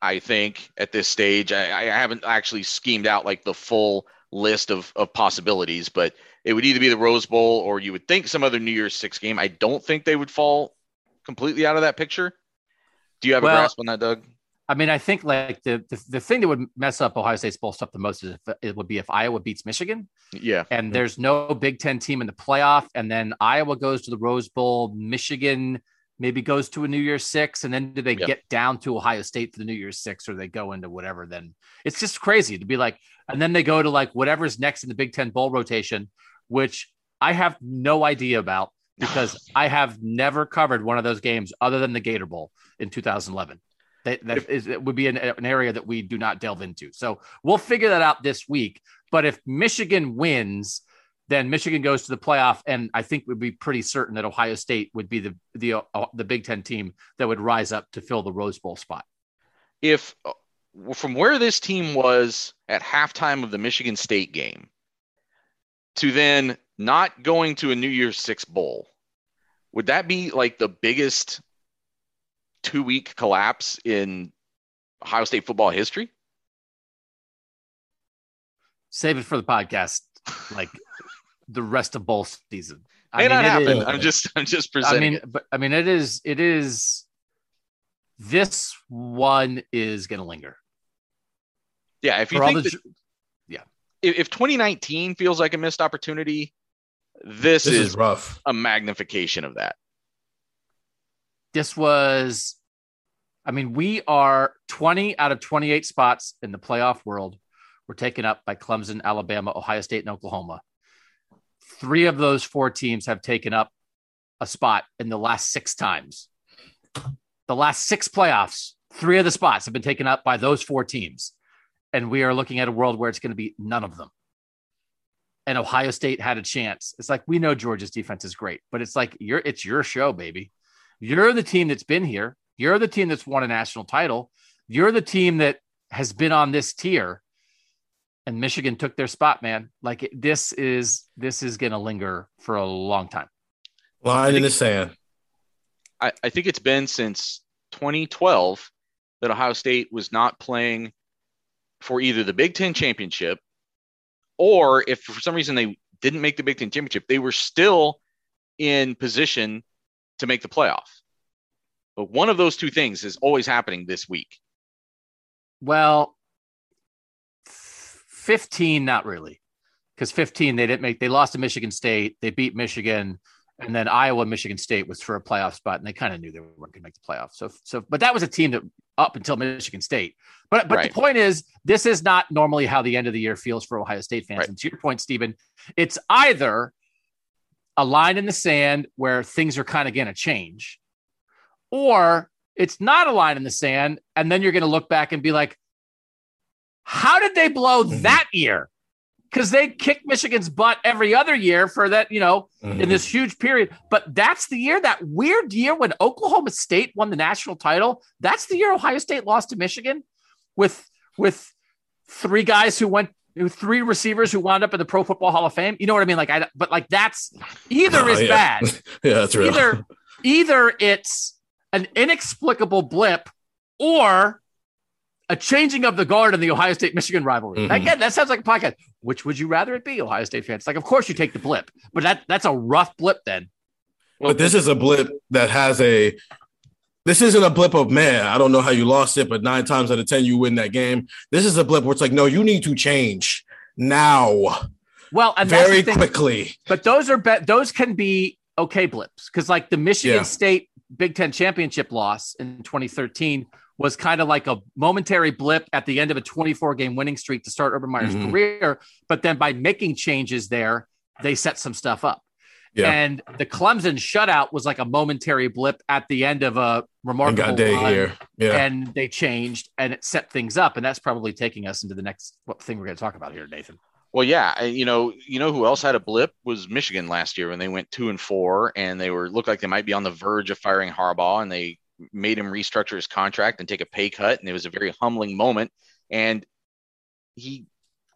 I think at this stage. I, I, haven't actually schemed out like the full list of, of possibilities, but it would either be the Rose Bowl or you would think some other New Year's Six game. I don't think they would fall completely out of that picture. Do you have well, a grasp on that, Doug? I mean, I think like the, the, the thing that would mess up Ohio State's bowl stuff the most is if it would be if Iowa beats Michigan. Yeah. And there's no Big Ten team in the playoff, and then Iowa goes to the Rose Bowl, Michigan maybe goes to a New Year's Six, and then do they yep. get down to Ohio State for the New Year's Six, or they go into whatever? Then it's just crazy to be like, and then they go to like whatever's next in the Big Ten bowl rotation, which I have no idea about because I have never covered one of those games other than the Gator Bowl in 2011. That, that is, it would be an, an area that we do not delve into. So we'll figure that out this week. But if Michigan wins, then Michigan goes to the playoff, and I think we'd be pretty certain that Ohio State would be the the uh, the Big Ten team that would rise up to fill the Rose Bowl spot. If uh, from where this team was at halftime of the Michigan State game to then not going to a New Year's Six bowl, would that be like the biggest two week collapse in Ohio State football history? Save it for the podcast. Like the rest of bowl season. May I mean, not happen. Is, I'm just I'm just presenting. I mean, but I mean, it is it is this one is going to linger. Yeah, if you For think the that- yeah. if, if 2019 feels like a missed opportunity, this, This is, is rough. a magnification of that. this was i mean we are 20 out of 28 spots in the playoff world were taken up by clemson alabama ohio state and oklahoma three of those four teams have taken up a spot in the last six times the last six playoffs three of the spots have been taken up by those four teams and we are looking at a world where it's going to be none of them and ohio state had a chance it's like we know georgia's defense is great but it's like you're it's your show baby you're the team that's been here. You're the team that's won a national title. You're the team that has been on this tier. And Michigan took their spot, man. Like it, this is this is going to linger for a long time. Line in the sand. I, I think it's been since 2012 that Ohio State was not playing for either the Big Ten championship or if for some reason they didn't make the Big Ten championship, they were still in position to make the playoff. But one of those two things is always happening this week. Well, 15 not really. Cuz 15 they didn't make they lost to Michigan State, they beat Michigan and then Iowa Michigan State was for a playoff spot and they kind of knew they weren't going to make the playoffs. So so but that was a team that up until Michigan State. But but Right. the point is this is not normally how the end of the year feels for Ohio State fans. Right. And to your point Stephen, it's either a line in the sand where things are kind of going to change or it's not a line in the sand and then you're going to look back and be like how did they blow Mhm. that year? Because they kicked michigan's butt every other year for that you know in this huge period. But that's the year that weird year when oklahoma state won the national title. That's the year ohio state lost to michigan with with three guys who went three receivers who wound up in the pro football hall of fame. You know what i mean? Like i but like that's either Oh, is yeah. bad. Yeah, that's real. either either it's an inexplicable blip or a changing of the guard in the Ohio State Michigan rivalry. Mhm. Again, that sounds like a podcast. Which would you rather it be, Ohio State fans? Like, of course you take the blip, but that that's a rough blip then. but this is a blip that has a. This isn't a blip of man. I don't know how you lost it, but nine times out of ten you win that game. This is a blip where it's like, no, you need to change now, Well, and very the quickly. but those are be- those can be okay blips because like the Michigan Yeah. State Big Ten championship loss in 2013 was kind of like a momentary blip at the end of a 24 game winning streak to start Urban Meyer's Mhm. career. But then by making changes there, they set some stuff up. Yeah. And the Clemson shutout was like a momentary blip at the end of a And remarkable got day run, here. Yeah. and they changed and it set things up. And that's probably taking us into the next what thing we're going to talk about here, Nathan. Well, yeah, you know, you know who else had a blip was Michigan last year when they went two and four, and they were looked like they might be on the verge of firing Harbaugh, and they made him restructure his contract and take a pay cut, and it was a very humbling moment. And he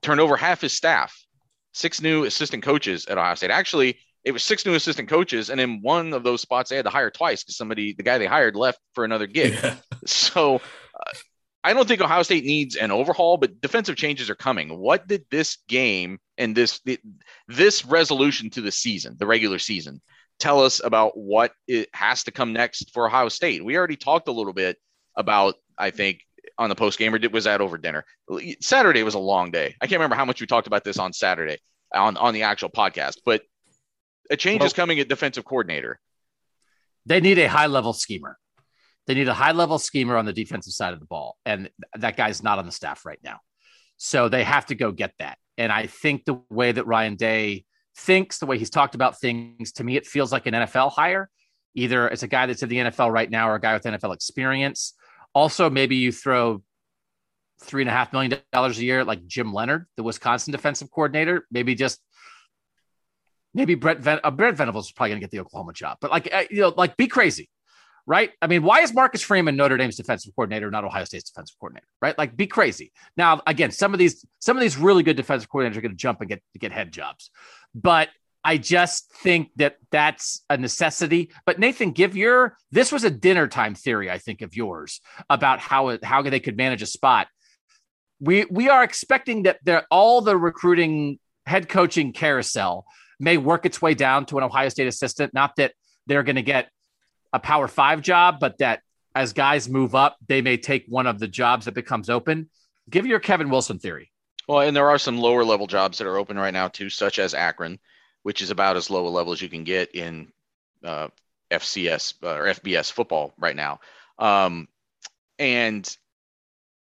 turned over half his staff, six new assistant coaches at Ohio State. Actually, it was six new assistant coaches, and in one of those spots, they had to hire twice because somebody, the guy they hired, left for another gig. Yeah. So uh, I don't think Ohio State needs an overhaul, but defensive changes are coming. What did this game and this this resolution to the season, the regular season, tell us about what it has to come next for Ohio State? We already talked a little bit about, I think, on the post game, or was that over dinner? Saturday was a long day. I can't remember how much we talked about this on Saturday on on the actual podcast, but a change Well- is coming at defensive coordinator. they need a high level schemer. They need a high level schemer on the defensive side of the ball. And that guy's not on the staff right now. So they have to go get that. And I think the way that Ryan Day thinks, the way he's talked about things, to me, it feels like an NFL hire. Either it's a guy that's in the NFL right now or a guy with NFL experience. Also, maybe you throw three and a half million dollars a year, like Jim Leonhard, the Wisconsin defensive coordinator. Maybe just maybe Brett Ven- uh, Brent Venables is probably going to get the Oklahoma job, but like uh, you know, like be crazy, right? I mean, why is Marcus Freeman Notre Dame's defensive coordinator, not Ohio State's defensive coordinator, right? Like be crazy. Now, again, some of these some of these really good defensive coordinators are going to jump and get get head jobs, but I just think that that's a necessity. But Nathan, give your this was a dinner time theory, I think, of yours about how how they could manage a spot. We we are expecting that there all the recruiting head coaching carousel may work its way down to an Ohio State assistant. Not that they're going to get a Power Five job, but that as guys move up, they may take one of the jobs that becomes open. Give your Kevin Wilson theory. Well, and there are some lower level jobs that are open right now too, such as Akron, which is about as low a level as you can get in uh, FCS uh, or FBS football right now. Um, and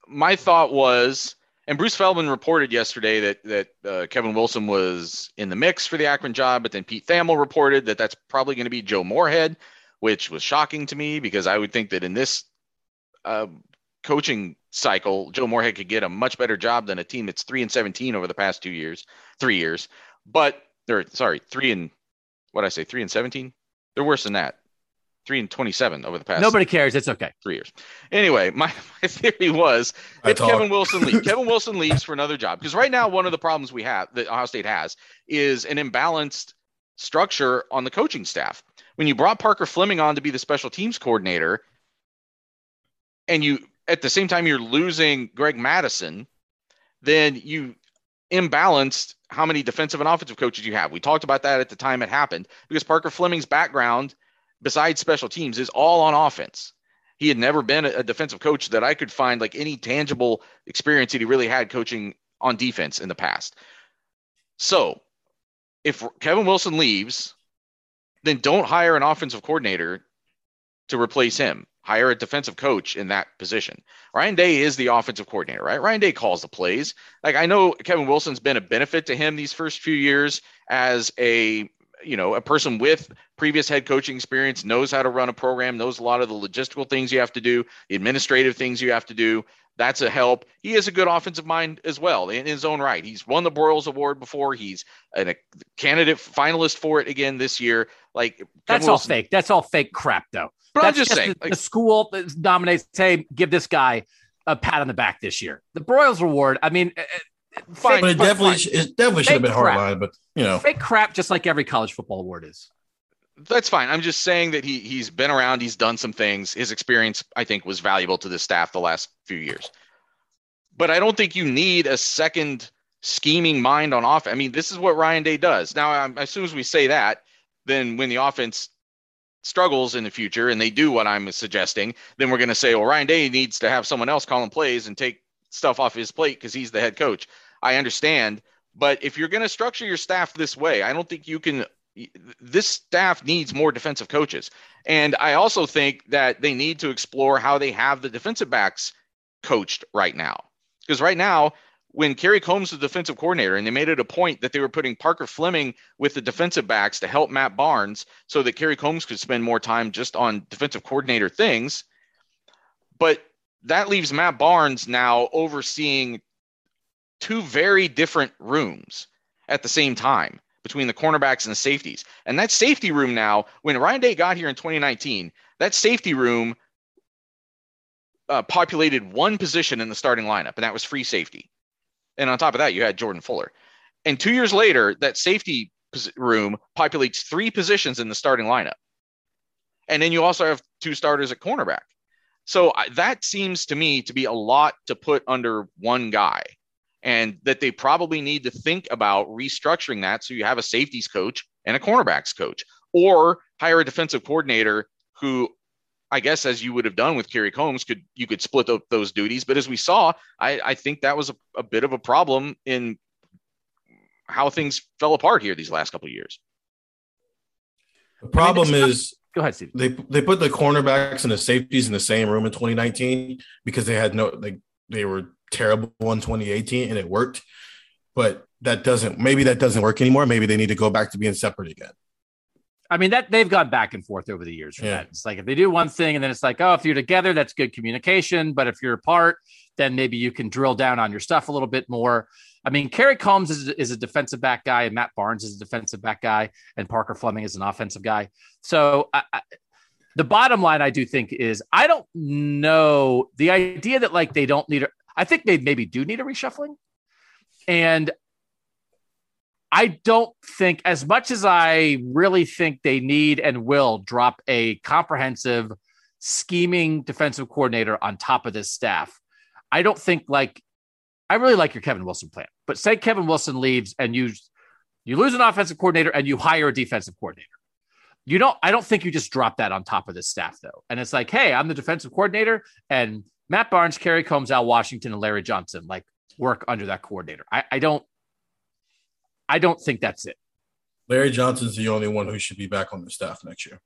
my thought was, and Bruce Feldman reported yesterday that that uh, Kevin Wilson was in the mix for the Akron job, but then Pete Thamel reported that that's probably going to be Joe Moorhead, which was shocking to me because I would think that in this uh, coaching cycle, Joe Moorhead could get a much better job than a team that's three and seventeen over the past two years, three years. But they're sorry, three and what I say, three and seventeen. They're worse than that. Three and twenty-seven over the past. Nobody cares. It's okay. Three years. Anyway, my, my theory was if Kevin Wilson leaves, Kevin Wilson leaves for another job because right now one of the problems we have that Ohio State has is an imbalanced structure on the coaching staff. When you brought Parker Fleming on to be the special teams coordinator, and you at the same time you're losing Greg Mattison, then you imbalanced how many defensive and offensive coaches you have. We talked about that at the time it happened because Parker Fleming's background, besides special teams, is all on offense. He had never been a defensive coach that I could find like any tangible experience that he really had coaching on defense in the past. So if Kevin Wilson leaves, then don't hire an offensive coordinator to replace him hire a defensive coach in that position. Ryan Day is the offensive coordinator, right? Ryan Day calls the plays. Like I know Kevin Wilson's been a benefit to him these first few years as a you know a person with previous head coaching experience knows how to run a program knows a lot of the logistical things you have to do the administrative things you have to do that's a help he is a good offensive mind as well in his own right he's won the broyles award before he's a candidate finalist for it again this year like that's Kevin all fake that's all fake crap though but That's I'm just, just saying, the, like, the school nominates, say, give this guy a pat on the back this year. The Broyles Award. I mean, uh, uh, fine, but it definitely, it definitely should have been hardline. but you know, fake crap, just like every college football award is. That's fine. I'm just saying that he he's been around. He's done some things. His experience, I think, was valuable to the staff the last few years. But I don't think you need a second scheming mind on off. I mean, this is what Ryan Day does. Now, as soon as we say that, then when the offense struggles in the future and they do what I'm suggesting, then we're going to say, well, Ryan Day needs to have someone else calling plays and take stuff off his plate because he's the head coach. I understand. But if you're going to structure your staff this way, I don't think you can. This staff needs more defensive coaches. And I also think that they need to explore how they have the defensive backs coached right now. Because right now, when Kerry Coombs was defensive coordinator, and they made it a point that they were putting Parker Fleming with the defensive backs to help Matt Barnes so that Kerry Coombs could spend more time just on defensive coordinator things. But that leaves Matt Barnes now overseeing two very different rooms at the same time between the cornerbacks and the safeties. And that safety room now, when Ryan Day got here in 2019, that safety room uh, populated one position in the starting lineup, and that was free safety. And on top of that, you had Jordan Fuller. And two years later, that safety room populates three positions in the starting lineup. And then you also have two starters at cornerback. So that seems to me to be a lot to put under one guy. And that they probably need to think about restructuring that so you have a safeties coach and a cornerbacks coach, or hire a defensive coordinator who I guess as you would have done with Kerry Coombs, could you could split up those duties. But as we saw, I, I think that was a, a, bit of a problem in how things fell apart here these last couple of years. The problem I mean, is go ahead, Steve. They they put the cornerbacks and the safeties in the same room in 2019 because they had no like they were terrible in 2018 and it worked. But that doesn't maybe that doesn't work anymore. Maybe they need to go back to being separate again. I mean that they've gone back and forth over the years. yeah. that. It's like if they do one thing and then it's like, oh, if you're together, that's good communication. But if you're apart, then maybe you can drill down on your stuff a little bit more. I mean, Kerry Coombs is, is a defensive back guy, and Matt Barnes is a defensive back guy, and Parker Fleming is an offensive guy. So I, I, the bottom line, I do think is I don't know the idea that like they don't need. A, I think they maybe do need a reshuffling, and I don't think, as much as I really think they need and will drop a comprehensive scheming defensive coordinator on top of this staff, I don't think like I really like your Kevin Wilson plan. But say Kevin Wilson leaves and you you lose an offensive coordinator and you hire a defensive coordinator. You don't. I don't think you just drop that on top of this staff though. And it's like, hey, I'm the defensive coordinator, and Matt Barnes, Kerry Coombs, Al Washington, and Larry Johnson like work under that coordinator. I, I don't. I don't think that's it. Larry Johnson's the only one who should be back on the staff next year.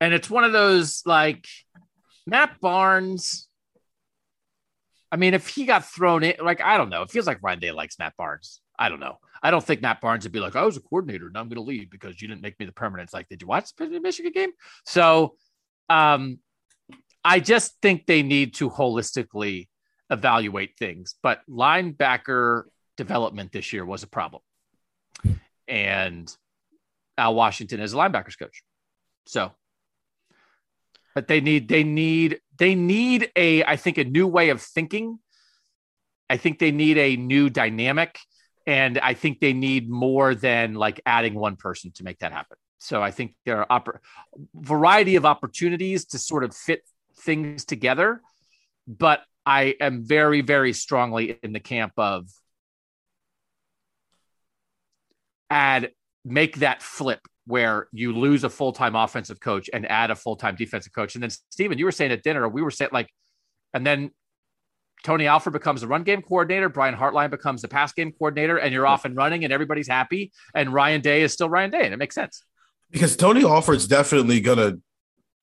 And it's one of those like Matt Barnes. I mean, if he got thrown in, like, I don't know. It feels like Ryan Day likes Matt Barnes. I don't know. I don't think Matt Barnes would be like, I was a coordinator and I'm going to leave because you didn't make me the permanent. It's like, did you watch the Michigan game? So um, I just think they need to holistically evaluate things. But linebacker development this year was a problem and Al Washington is a linebackers coach. So, but they need they need they need a I think a new way of thinking. I think they need a new dynamic, and I think they need more than like adding one person to make that happen. So I think there are oppor- variety of opportunities to sort of fit things together, but I am very very strongly in the camp of add make that flip where you lose a full-time offensive coach and add a full-time defensive coach. And then Stephen, you were saying at dinner, we were saying like, and then Tony Alford becomes the run game coordinator, Brian Hartline becomes the pass game coordinator, and you're off and running and everybody's happy. And Ryan Day is still Ryan Day, and it makes sense. Because Tony Alford's definitely gonna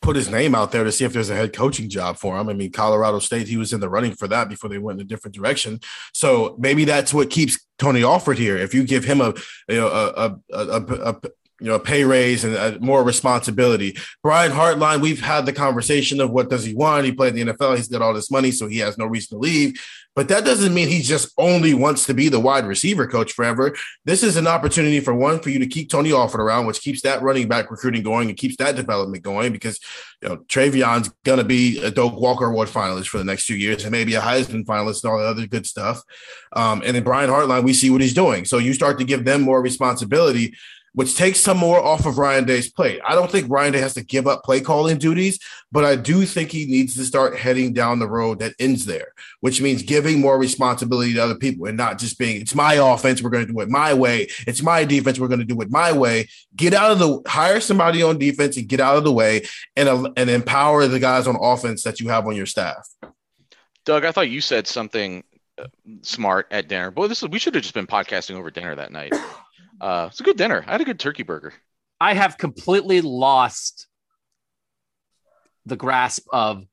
put his name out there to see if there's a head coaching job for him. I mean, Colorado State, he was in the running for that before they went in a different direction. So maybe that's what keeps Tony Alford here. If you give him a you know a a, a, a, you know, a pay raise and a, more responsibility. Brian Hartline, we've had the conversation of what does he want? He played in the NFL. He's got all this money, so he has no reason to leave. But that doesn't mean he just only wants to be the wide receiver coach forever. This is an opportunity for one for you to keep Tony Alford around, which keeps that running back recruiting going and keeps that development going because you know TreVeyon's gonna be a Doak Walker Award finalist for the next two years and maybe a Heisman finalist and all the other good stuff. Um, and then Brian Hartline, we see what he's doing. So you start to give them more responsibility which takes some more off of Ryan Day's plate. I don't think Ryan Day has to give up play calling duties, but I do think he needs to start heading down the road that ends there, which means giving more responsibility to other people and not just being, it's my offense, we're going to do it my way. It's my defense, we're going to do it my way. Get out of the, hire somebody on defense and get out of the way and, and empower the guys on offense that you have on your staff. Doug, I thought you said something uh, smart at dinner. Boy, this is, we should have just been podcasting over dinner that night. Uh, it's a good dinner. I had a good turkey burger. I have completely lost the grasp of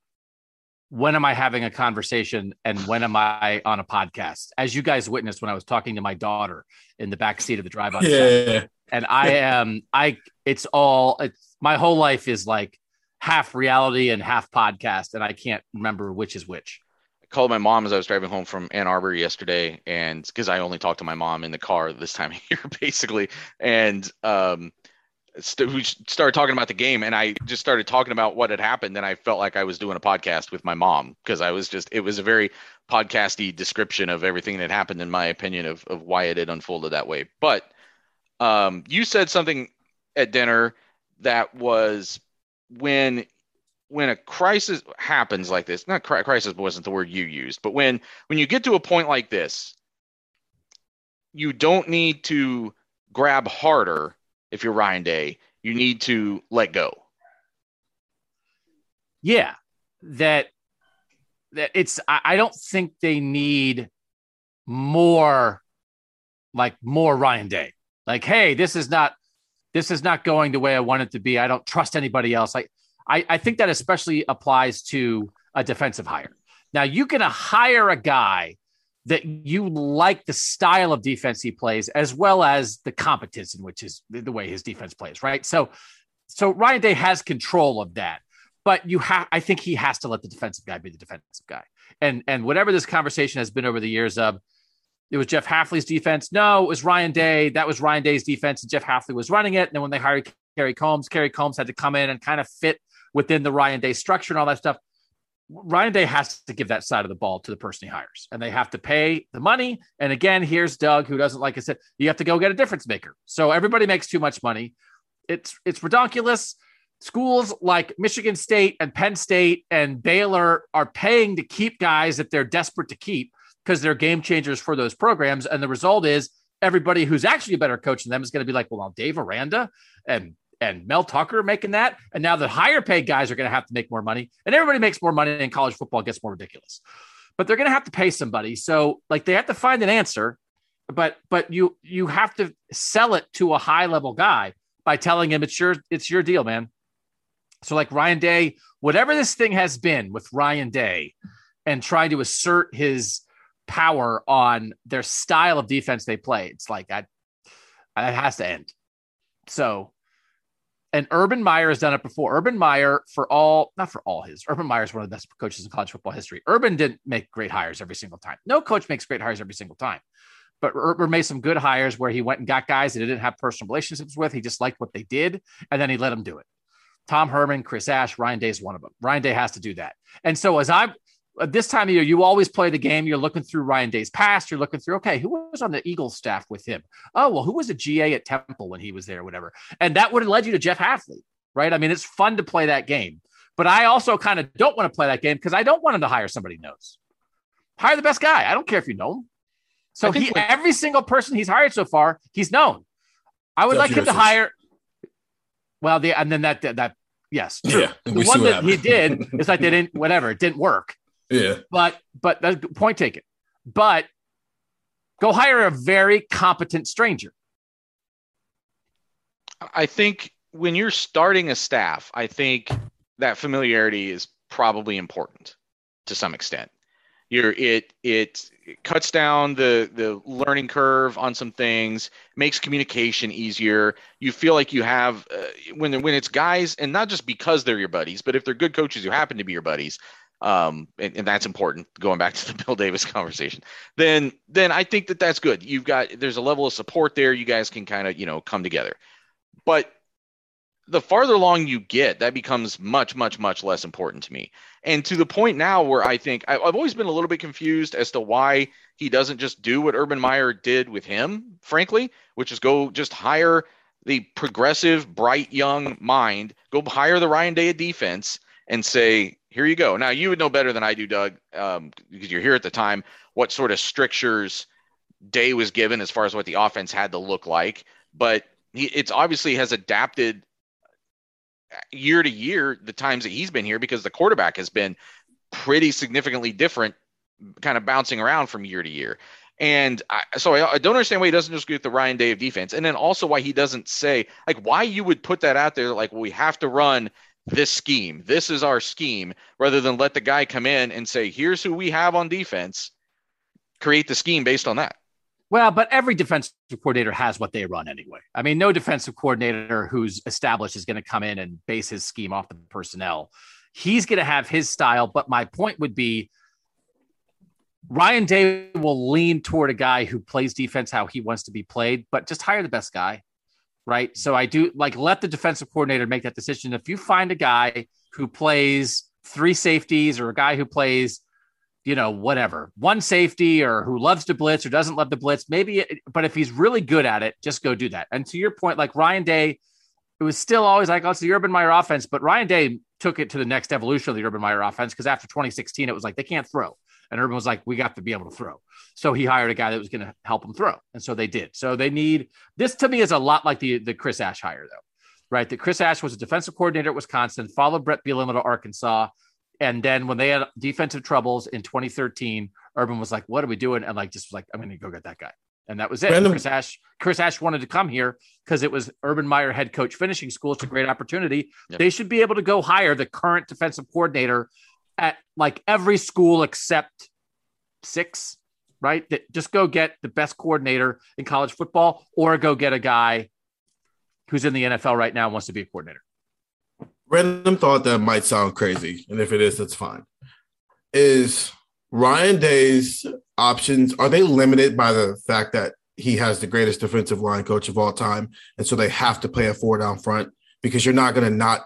when am I having a conversation and when am I on a podcast? As you guys witnessed when I was talking to my daughter in the back seat of the drive on. Yeah. And I am, I, it's all, it's my whole life is like half reality and half podcast. And I can't remember which is which called my mom as I was driving home from Ann Arbor yesterday, and because I only talked to my mom in the car this time of year, basically, and um, st- we started talking about the game, and I just started talking about what had happened, and I felt like I was doing a podcast with my mom because I was just it was a very podcasty description of everything that happened, in my opinion, of of why it had unfolded that way. But um, you said something at dinner that was when when a crisis happens like this, not crisis wasn't the word you used, but when when you get to a point like this, you don't need to grab harder if you're Ryan Day. You need to let go. Yeah, that that it's. I, I don't think they need more, like more Ryan Day. Like, hey, this is not this is not going the way I want it to be. I don't trust anybody else. Like I, I think that especially applies to a defensive hire. Now, you can hire a guy that you like the style of defense he plays, as well as the competence in which is the way his defense plays, right? So, so Ryan Day has control of that, but you have, I think he has to let the defensive guy be the defensive guy. And and whatever this conversation has been over the years of, it was Jeff Hafley's defense. No, it was Ryan Day. That was Ryan Day's defense, and Jeff Hafley was running it. And then when they hired Kerry Coombs, Kerry Coombs had to come in and kind of fit within the Ryan Day structure and all that stuff. Ryan Day has to give that side of the ball to the person he hires, and they have to pay the money. And again, here's Doug, who doesn't like I said, you have to go get a difference maker. So everybody makes too much money. It's it's ridiculous. Schools like Michigan State and Penn State and Baylor are paying to keep guys that they're desperate to keep because they're game changers for those programs. And the result is everybody who's actually a better coach than them is going to be like, well, Dave Aranda and and Mel Tucker making that. And now the higher paid guys are going to have to make more money. And everybody makes more money in college football gets more ridiculous. But they're going to have to pay somebody. So like they have to find an answer, but but you you have to sell it to a high level guy by telling him it's your it's your deal, man. So like Ryan Day, whatever this thing has been with Ryan Day and trying to assert his power on their style of defense they play, it's like I that has to end. So and Urban Meyer has done it before. Urban Meyer, for all, not for all his, Urban Meyer is one of the best coaches in college football history. Urban didn't make great hires every single time. No coach makes great hires every single time. But Urban made some good hires where he went and got guys that he didn't have personal relationships with. He just liked what they did, and then he let them do it. Tom Herman, Chris Ash, Ryan Day is one of them. Ryan Day has to do that. And so as I'm Uh, this time of year, you always play the game. You're looking through Ryan Day's past. You're looking through, okay, who was on the Eagles staff with him? Oh, well, who was a GA at Temple when he was there, whatever. And that would have led you to Jeff Hafley, right? I mean, it's fun to play that game. But I also kind of don't want to play that game because I don't want him to hire somebody knows. Hire the best guy. I don't care if you know him. So he, when, every single person he's hired so far, he's known. I would like him to hire. Well, the and then that that yes, true. yeah. The one that he did is like they didn't whatever it didn't work. Yeah, but but that's point taken. But go hire a very competent stranger. I think when you're starting a staff, I think that familiarity is probably important to some extent. You're it it cuts down the the learning curve on some things, makes communication easier. You feel like you have uh, when when it's guys, and not just because they're your buddies, but if they're good coaches who happen to be your buddies, um, and, and, that's important. Going back to the Bill Davis conversation, then then I think that that's good. You've got there's a level of support there. You guys can kind of you know come together, but the farther along you get, that becomes much, much, much less important to me. And to the point now where I think I, have always been a little bit confused as to why he doesn't just do what Urban Meyer did with him, frankly, which is go just hire the progressive, bright, young mind, go hire the Ryan Day of defense and say, here you go. Now, you would know better than I do, Doug, um, because you're here at the time, what sort of strictures Day was given as far as what the offense had to look like. But he, it's obviously has adapted year to year the times that he's been here because the quarterback has been pretty significantly different, kind of bouncing around from year to year. And I, so I, I, don't understand why he doesn't just get the Ryan Day of defense, and then also why he doesn't say like why you would put that out there like well, we have to run this scheme. This is our scheme, rather than let the guy come in and say here's who we have on defense, create the scheme based on that. Well, but every defensive coordinator has what they run anyway. I mean, no defensive coordinator who's established is going to come in and base his scheme off the personnel. He's going to have his style. But my point would be Ryan Day will lean toward a guy who plays defense how he wants to be played, but just hire the best guy. Right. So I do like let the defensive coordinator make that decision. If you find a guy who plays three safeties or a guy who plays you know, whatever, one safety or who loves to blitz or doesn't love to blitz, maybe, it, but if he's really good at it, just go do that. And to your point, like Ryan Day, it was still always like, oh, it's the Urban Meyer offense, but Ryan Day took it to the next evolution of the Urban Meyer offense because after 2016, it was like they can't throw. And Urban was like, we got to be able to throw. So he hired a guy that was going to help him throw. And so they did. So they need this to me is a lot like the, the Chris Ash hire, though, right? That Chris Ash was a defensive coordinator at Wisconsin, followed Bret Bielema to Arkansas, and then when they had defensive troubles in 2013, Urban was like, "What are we doing?" And like just like, "I'm going to go get that guy." And that was it. Random. Chris Ash, Chris Ash wanted to come here because it was Urban Meyer head coach finishing school. It's a great opportunity. Yep. They should be able to go hire the current defensive coordinator at like every school except six, right? That just go get the best coordinator in college football, or go get a guy who's in the NFL right now and wants to be a coordinator random thought that might sound crazy, and if it is, that's fine. Is Ryan Day's options are they limited by the fact that he has the greatest defensive line coach of all time, and so they have to play a four down front because you're not going to not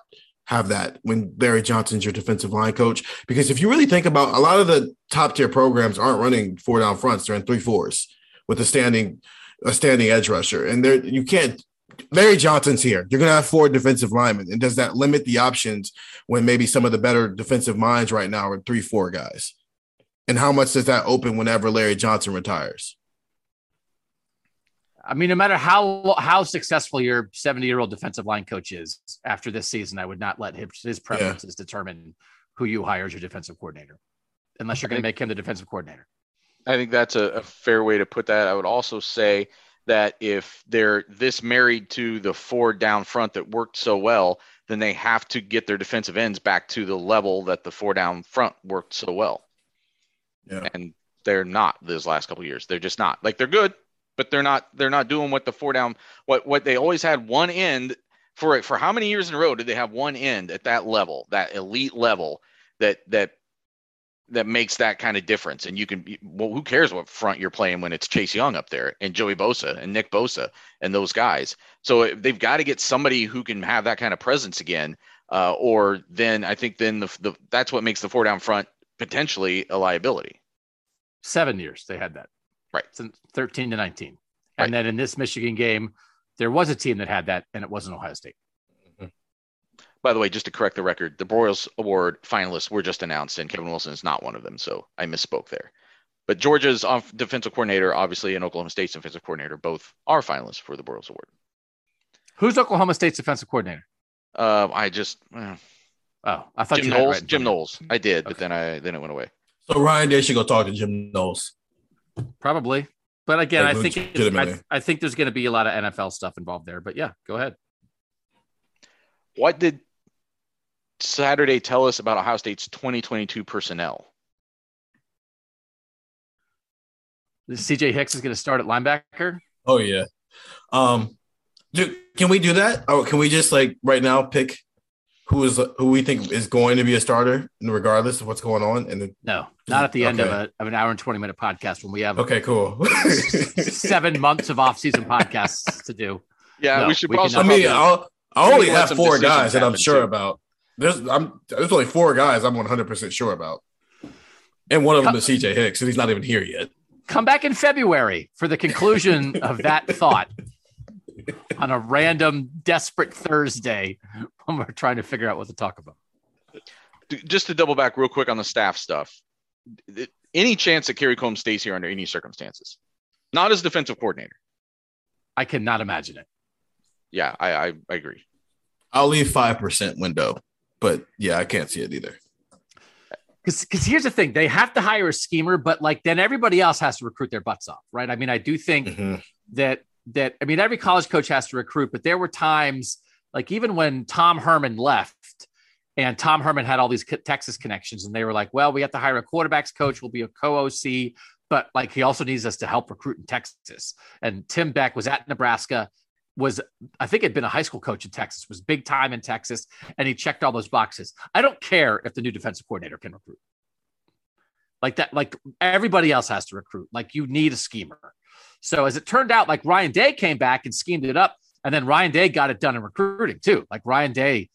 have that when Larry Johnson's your defensive line coach. Because if you really think about a lot of the top tier programs aren't running four down fronts; they're in three fours with a standing a standing edge rusher, and there you can't Larry Johnson's here. You're going to have four defensive linemen. And does that limit the options when maybe some of the better defensive minds right now are three, four guys? And how much does that open whenever Larry Johnson retires? I mean, no matter how how successful your 70 year old defensive line coach is after this season, I would not let his, his preferences yeah. determine who you hire as your defensive coordinator, unless you're going to make him the defensive coordinator. I think that's a, a fair way to put that. I would also say that if they're this married to the four down front that worked so well, then they have to get their defensive ends back to the level that the four down front worked so well. Yeah. And they're not those last couple years. They're just not. Like they're good, but they're not they're not doing what the four down what what they always had one end for it. for how many years in a row did they have one end at that level, that elite level that that that makes that kind of difference. And you can, well, who cares what front you're playing when it's Chase Young up there and Joey Bosa and Nick Bosa and those guys. So they've got to get somebody who can have that kind of presence again. Uh, or then I think then the, the that's what makes the four down front potentially a liability. Seven years they had that, right? Since 13 to 19, right. and then in this Michigan game, there was a team that had that, and it wasn't Ohio State. By the way, just to correct the record, the Broyles Award finalists were just announced, and Kevin Wilson is not one of them. So I misspoke there. But Georgia's defensive coordinator, obviously, and Oklahoma State's defensive coordinator both are finalists for the Broyles Award. Who's Oklahoma State's defensive coordinator? Uh, I just. Uh, oh, I thought Jim Knowles. Right Jim Knowles. I did, okay. but then I then it went away. So Ryan Day should go talk to Jim Knowles. Probably, but again, like, I think I, I think there's going to be a lot of NFL stuff involved there. But yeah, go ahead. What did Saturday tell us about Ohio State's 2022 personnel? CJ Hicks is going to start at linebacker. Oh yeah. Um, do, can we do that, or can we just like right now pick who is who we think is going to be a starter, regardless of what's going on? And the, no, not at the end okay. of, a, of an hour and twenty minute podcast when we have okay, cool, seven months of off season podcasts to do. Yeah, no, we should. We also, I mean, I'll, I only have four guys that I'm sure too. about. There's I'm there's only four guys I'm 100 percent sure about, and one of them is CJ Hicks, and he's not even here yet. Come back in February for the conclusion of that thought on a random desperate Thursday when we're trying to figure out what to talk about. Just to double back real quick on the staff stuff, any chance that Kerry Coombs stays here under any circumstances, not as defensive coordinator. I cannot imagine it. Yeah, I, I, I agree. I'll leave five percent window but yeah, I can't see it either. Because because here's the thing, they have to hire a schemer, but like then everybody else has to recruit their butts off, right? I mean, I do think mm-hmm. that that I mean every college coach has to recruit, but there were times like even when Tom Herman left. And Tom Herman had all these Texas connections, and they were like, "Well, we have to hire a quarterbacks coach. We'll be a co-OC, but like he also needs us to help recruit in Texas." And Tim Beck was at Nebraska was I think had been a high school coach in Texas, was big time in Texas, and he checked all those boxes. I don't care if the new defensive coordinator can recruit. Like that, like everybody else has to recruit. Like you need a schemer. So as it turned out, like Ryan Day came back and schemed it up, and then Ryan Day got it done in recruiting too. Like Ryan Day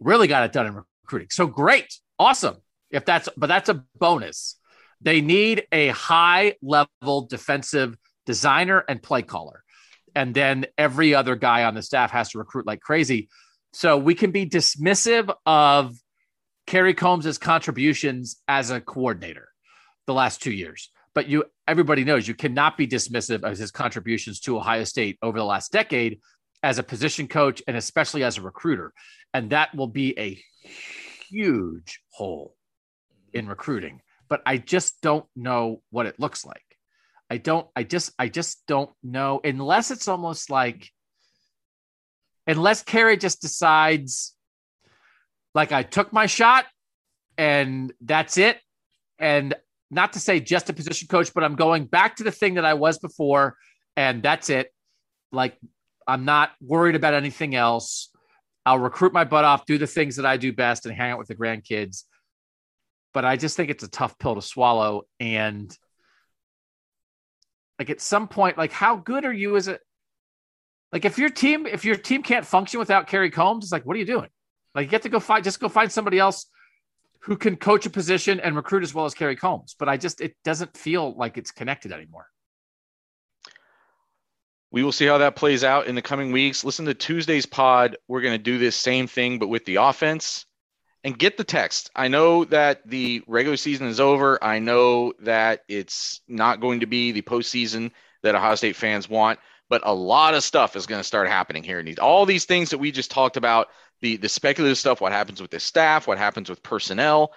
really got it done in recruiting. So great, awesome. If that's but that's a bonus. They need a high level defensive designer and play caller and then every other guy on the staff has to recruit like crazy. So we can be dismissive of Kerry Coombs' contributions as a coordinator the last two years. But you everybody knows you cannot be dismissive of his contributions to Ohio State over the last decade as a position coach and especially as a recruiter. And that will be a huge hole in recruiting. But I just don't know what it looks like. I don't, I just, I just don't know unless it's almost like, unless Kerry just decides, like, I took my shot and that's it. And not to say just a position coach, but I'm going back to the thing that I was before and that's it. Like, I'm not worried about anything else. I'll recruit my butt off, do the things that I do best, and hang out with the grandkids. But I just think it's a tough pill to swallow. And like at some point, like how good are you as a like if your team if your team can't function without Kerry Coombs, it's like what are you doing? Like you get to go find just go find somebody else who can coach a position and recruit as well as Kerry Coombs. But I just it doesn't feel like it's connected anymore. We will see how that plays out in the coming weeks. Listen to Tuesday's pod. We're going to do this same thing, but with the offense and get the text. I know that the regular season is over. I know that it's not going to be the postseason that Ohio State fans want, but a lot of stuff is going to start happening here. And all these things that we just talked about, the the speculative stuff, what happens with the staff, what happens with personnel,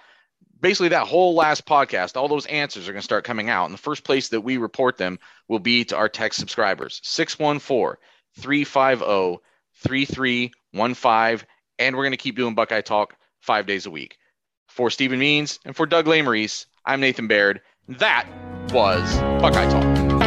basically that whole last podcast, all those answers are going to start coming out. And the first place that we report them will be to our text subscribers 614 350 3315. And we're going to keep doing Buckeye Talk five days a week. For Stephen Means and for Doug Lesmerises, I'm Nathan Baird. That was Buckeye Talk.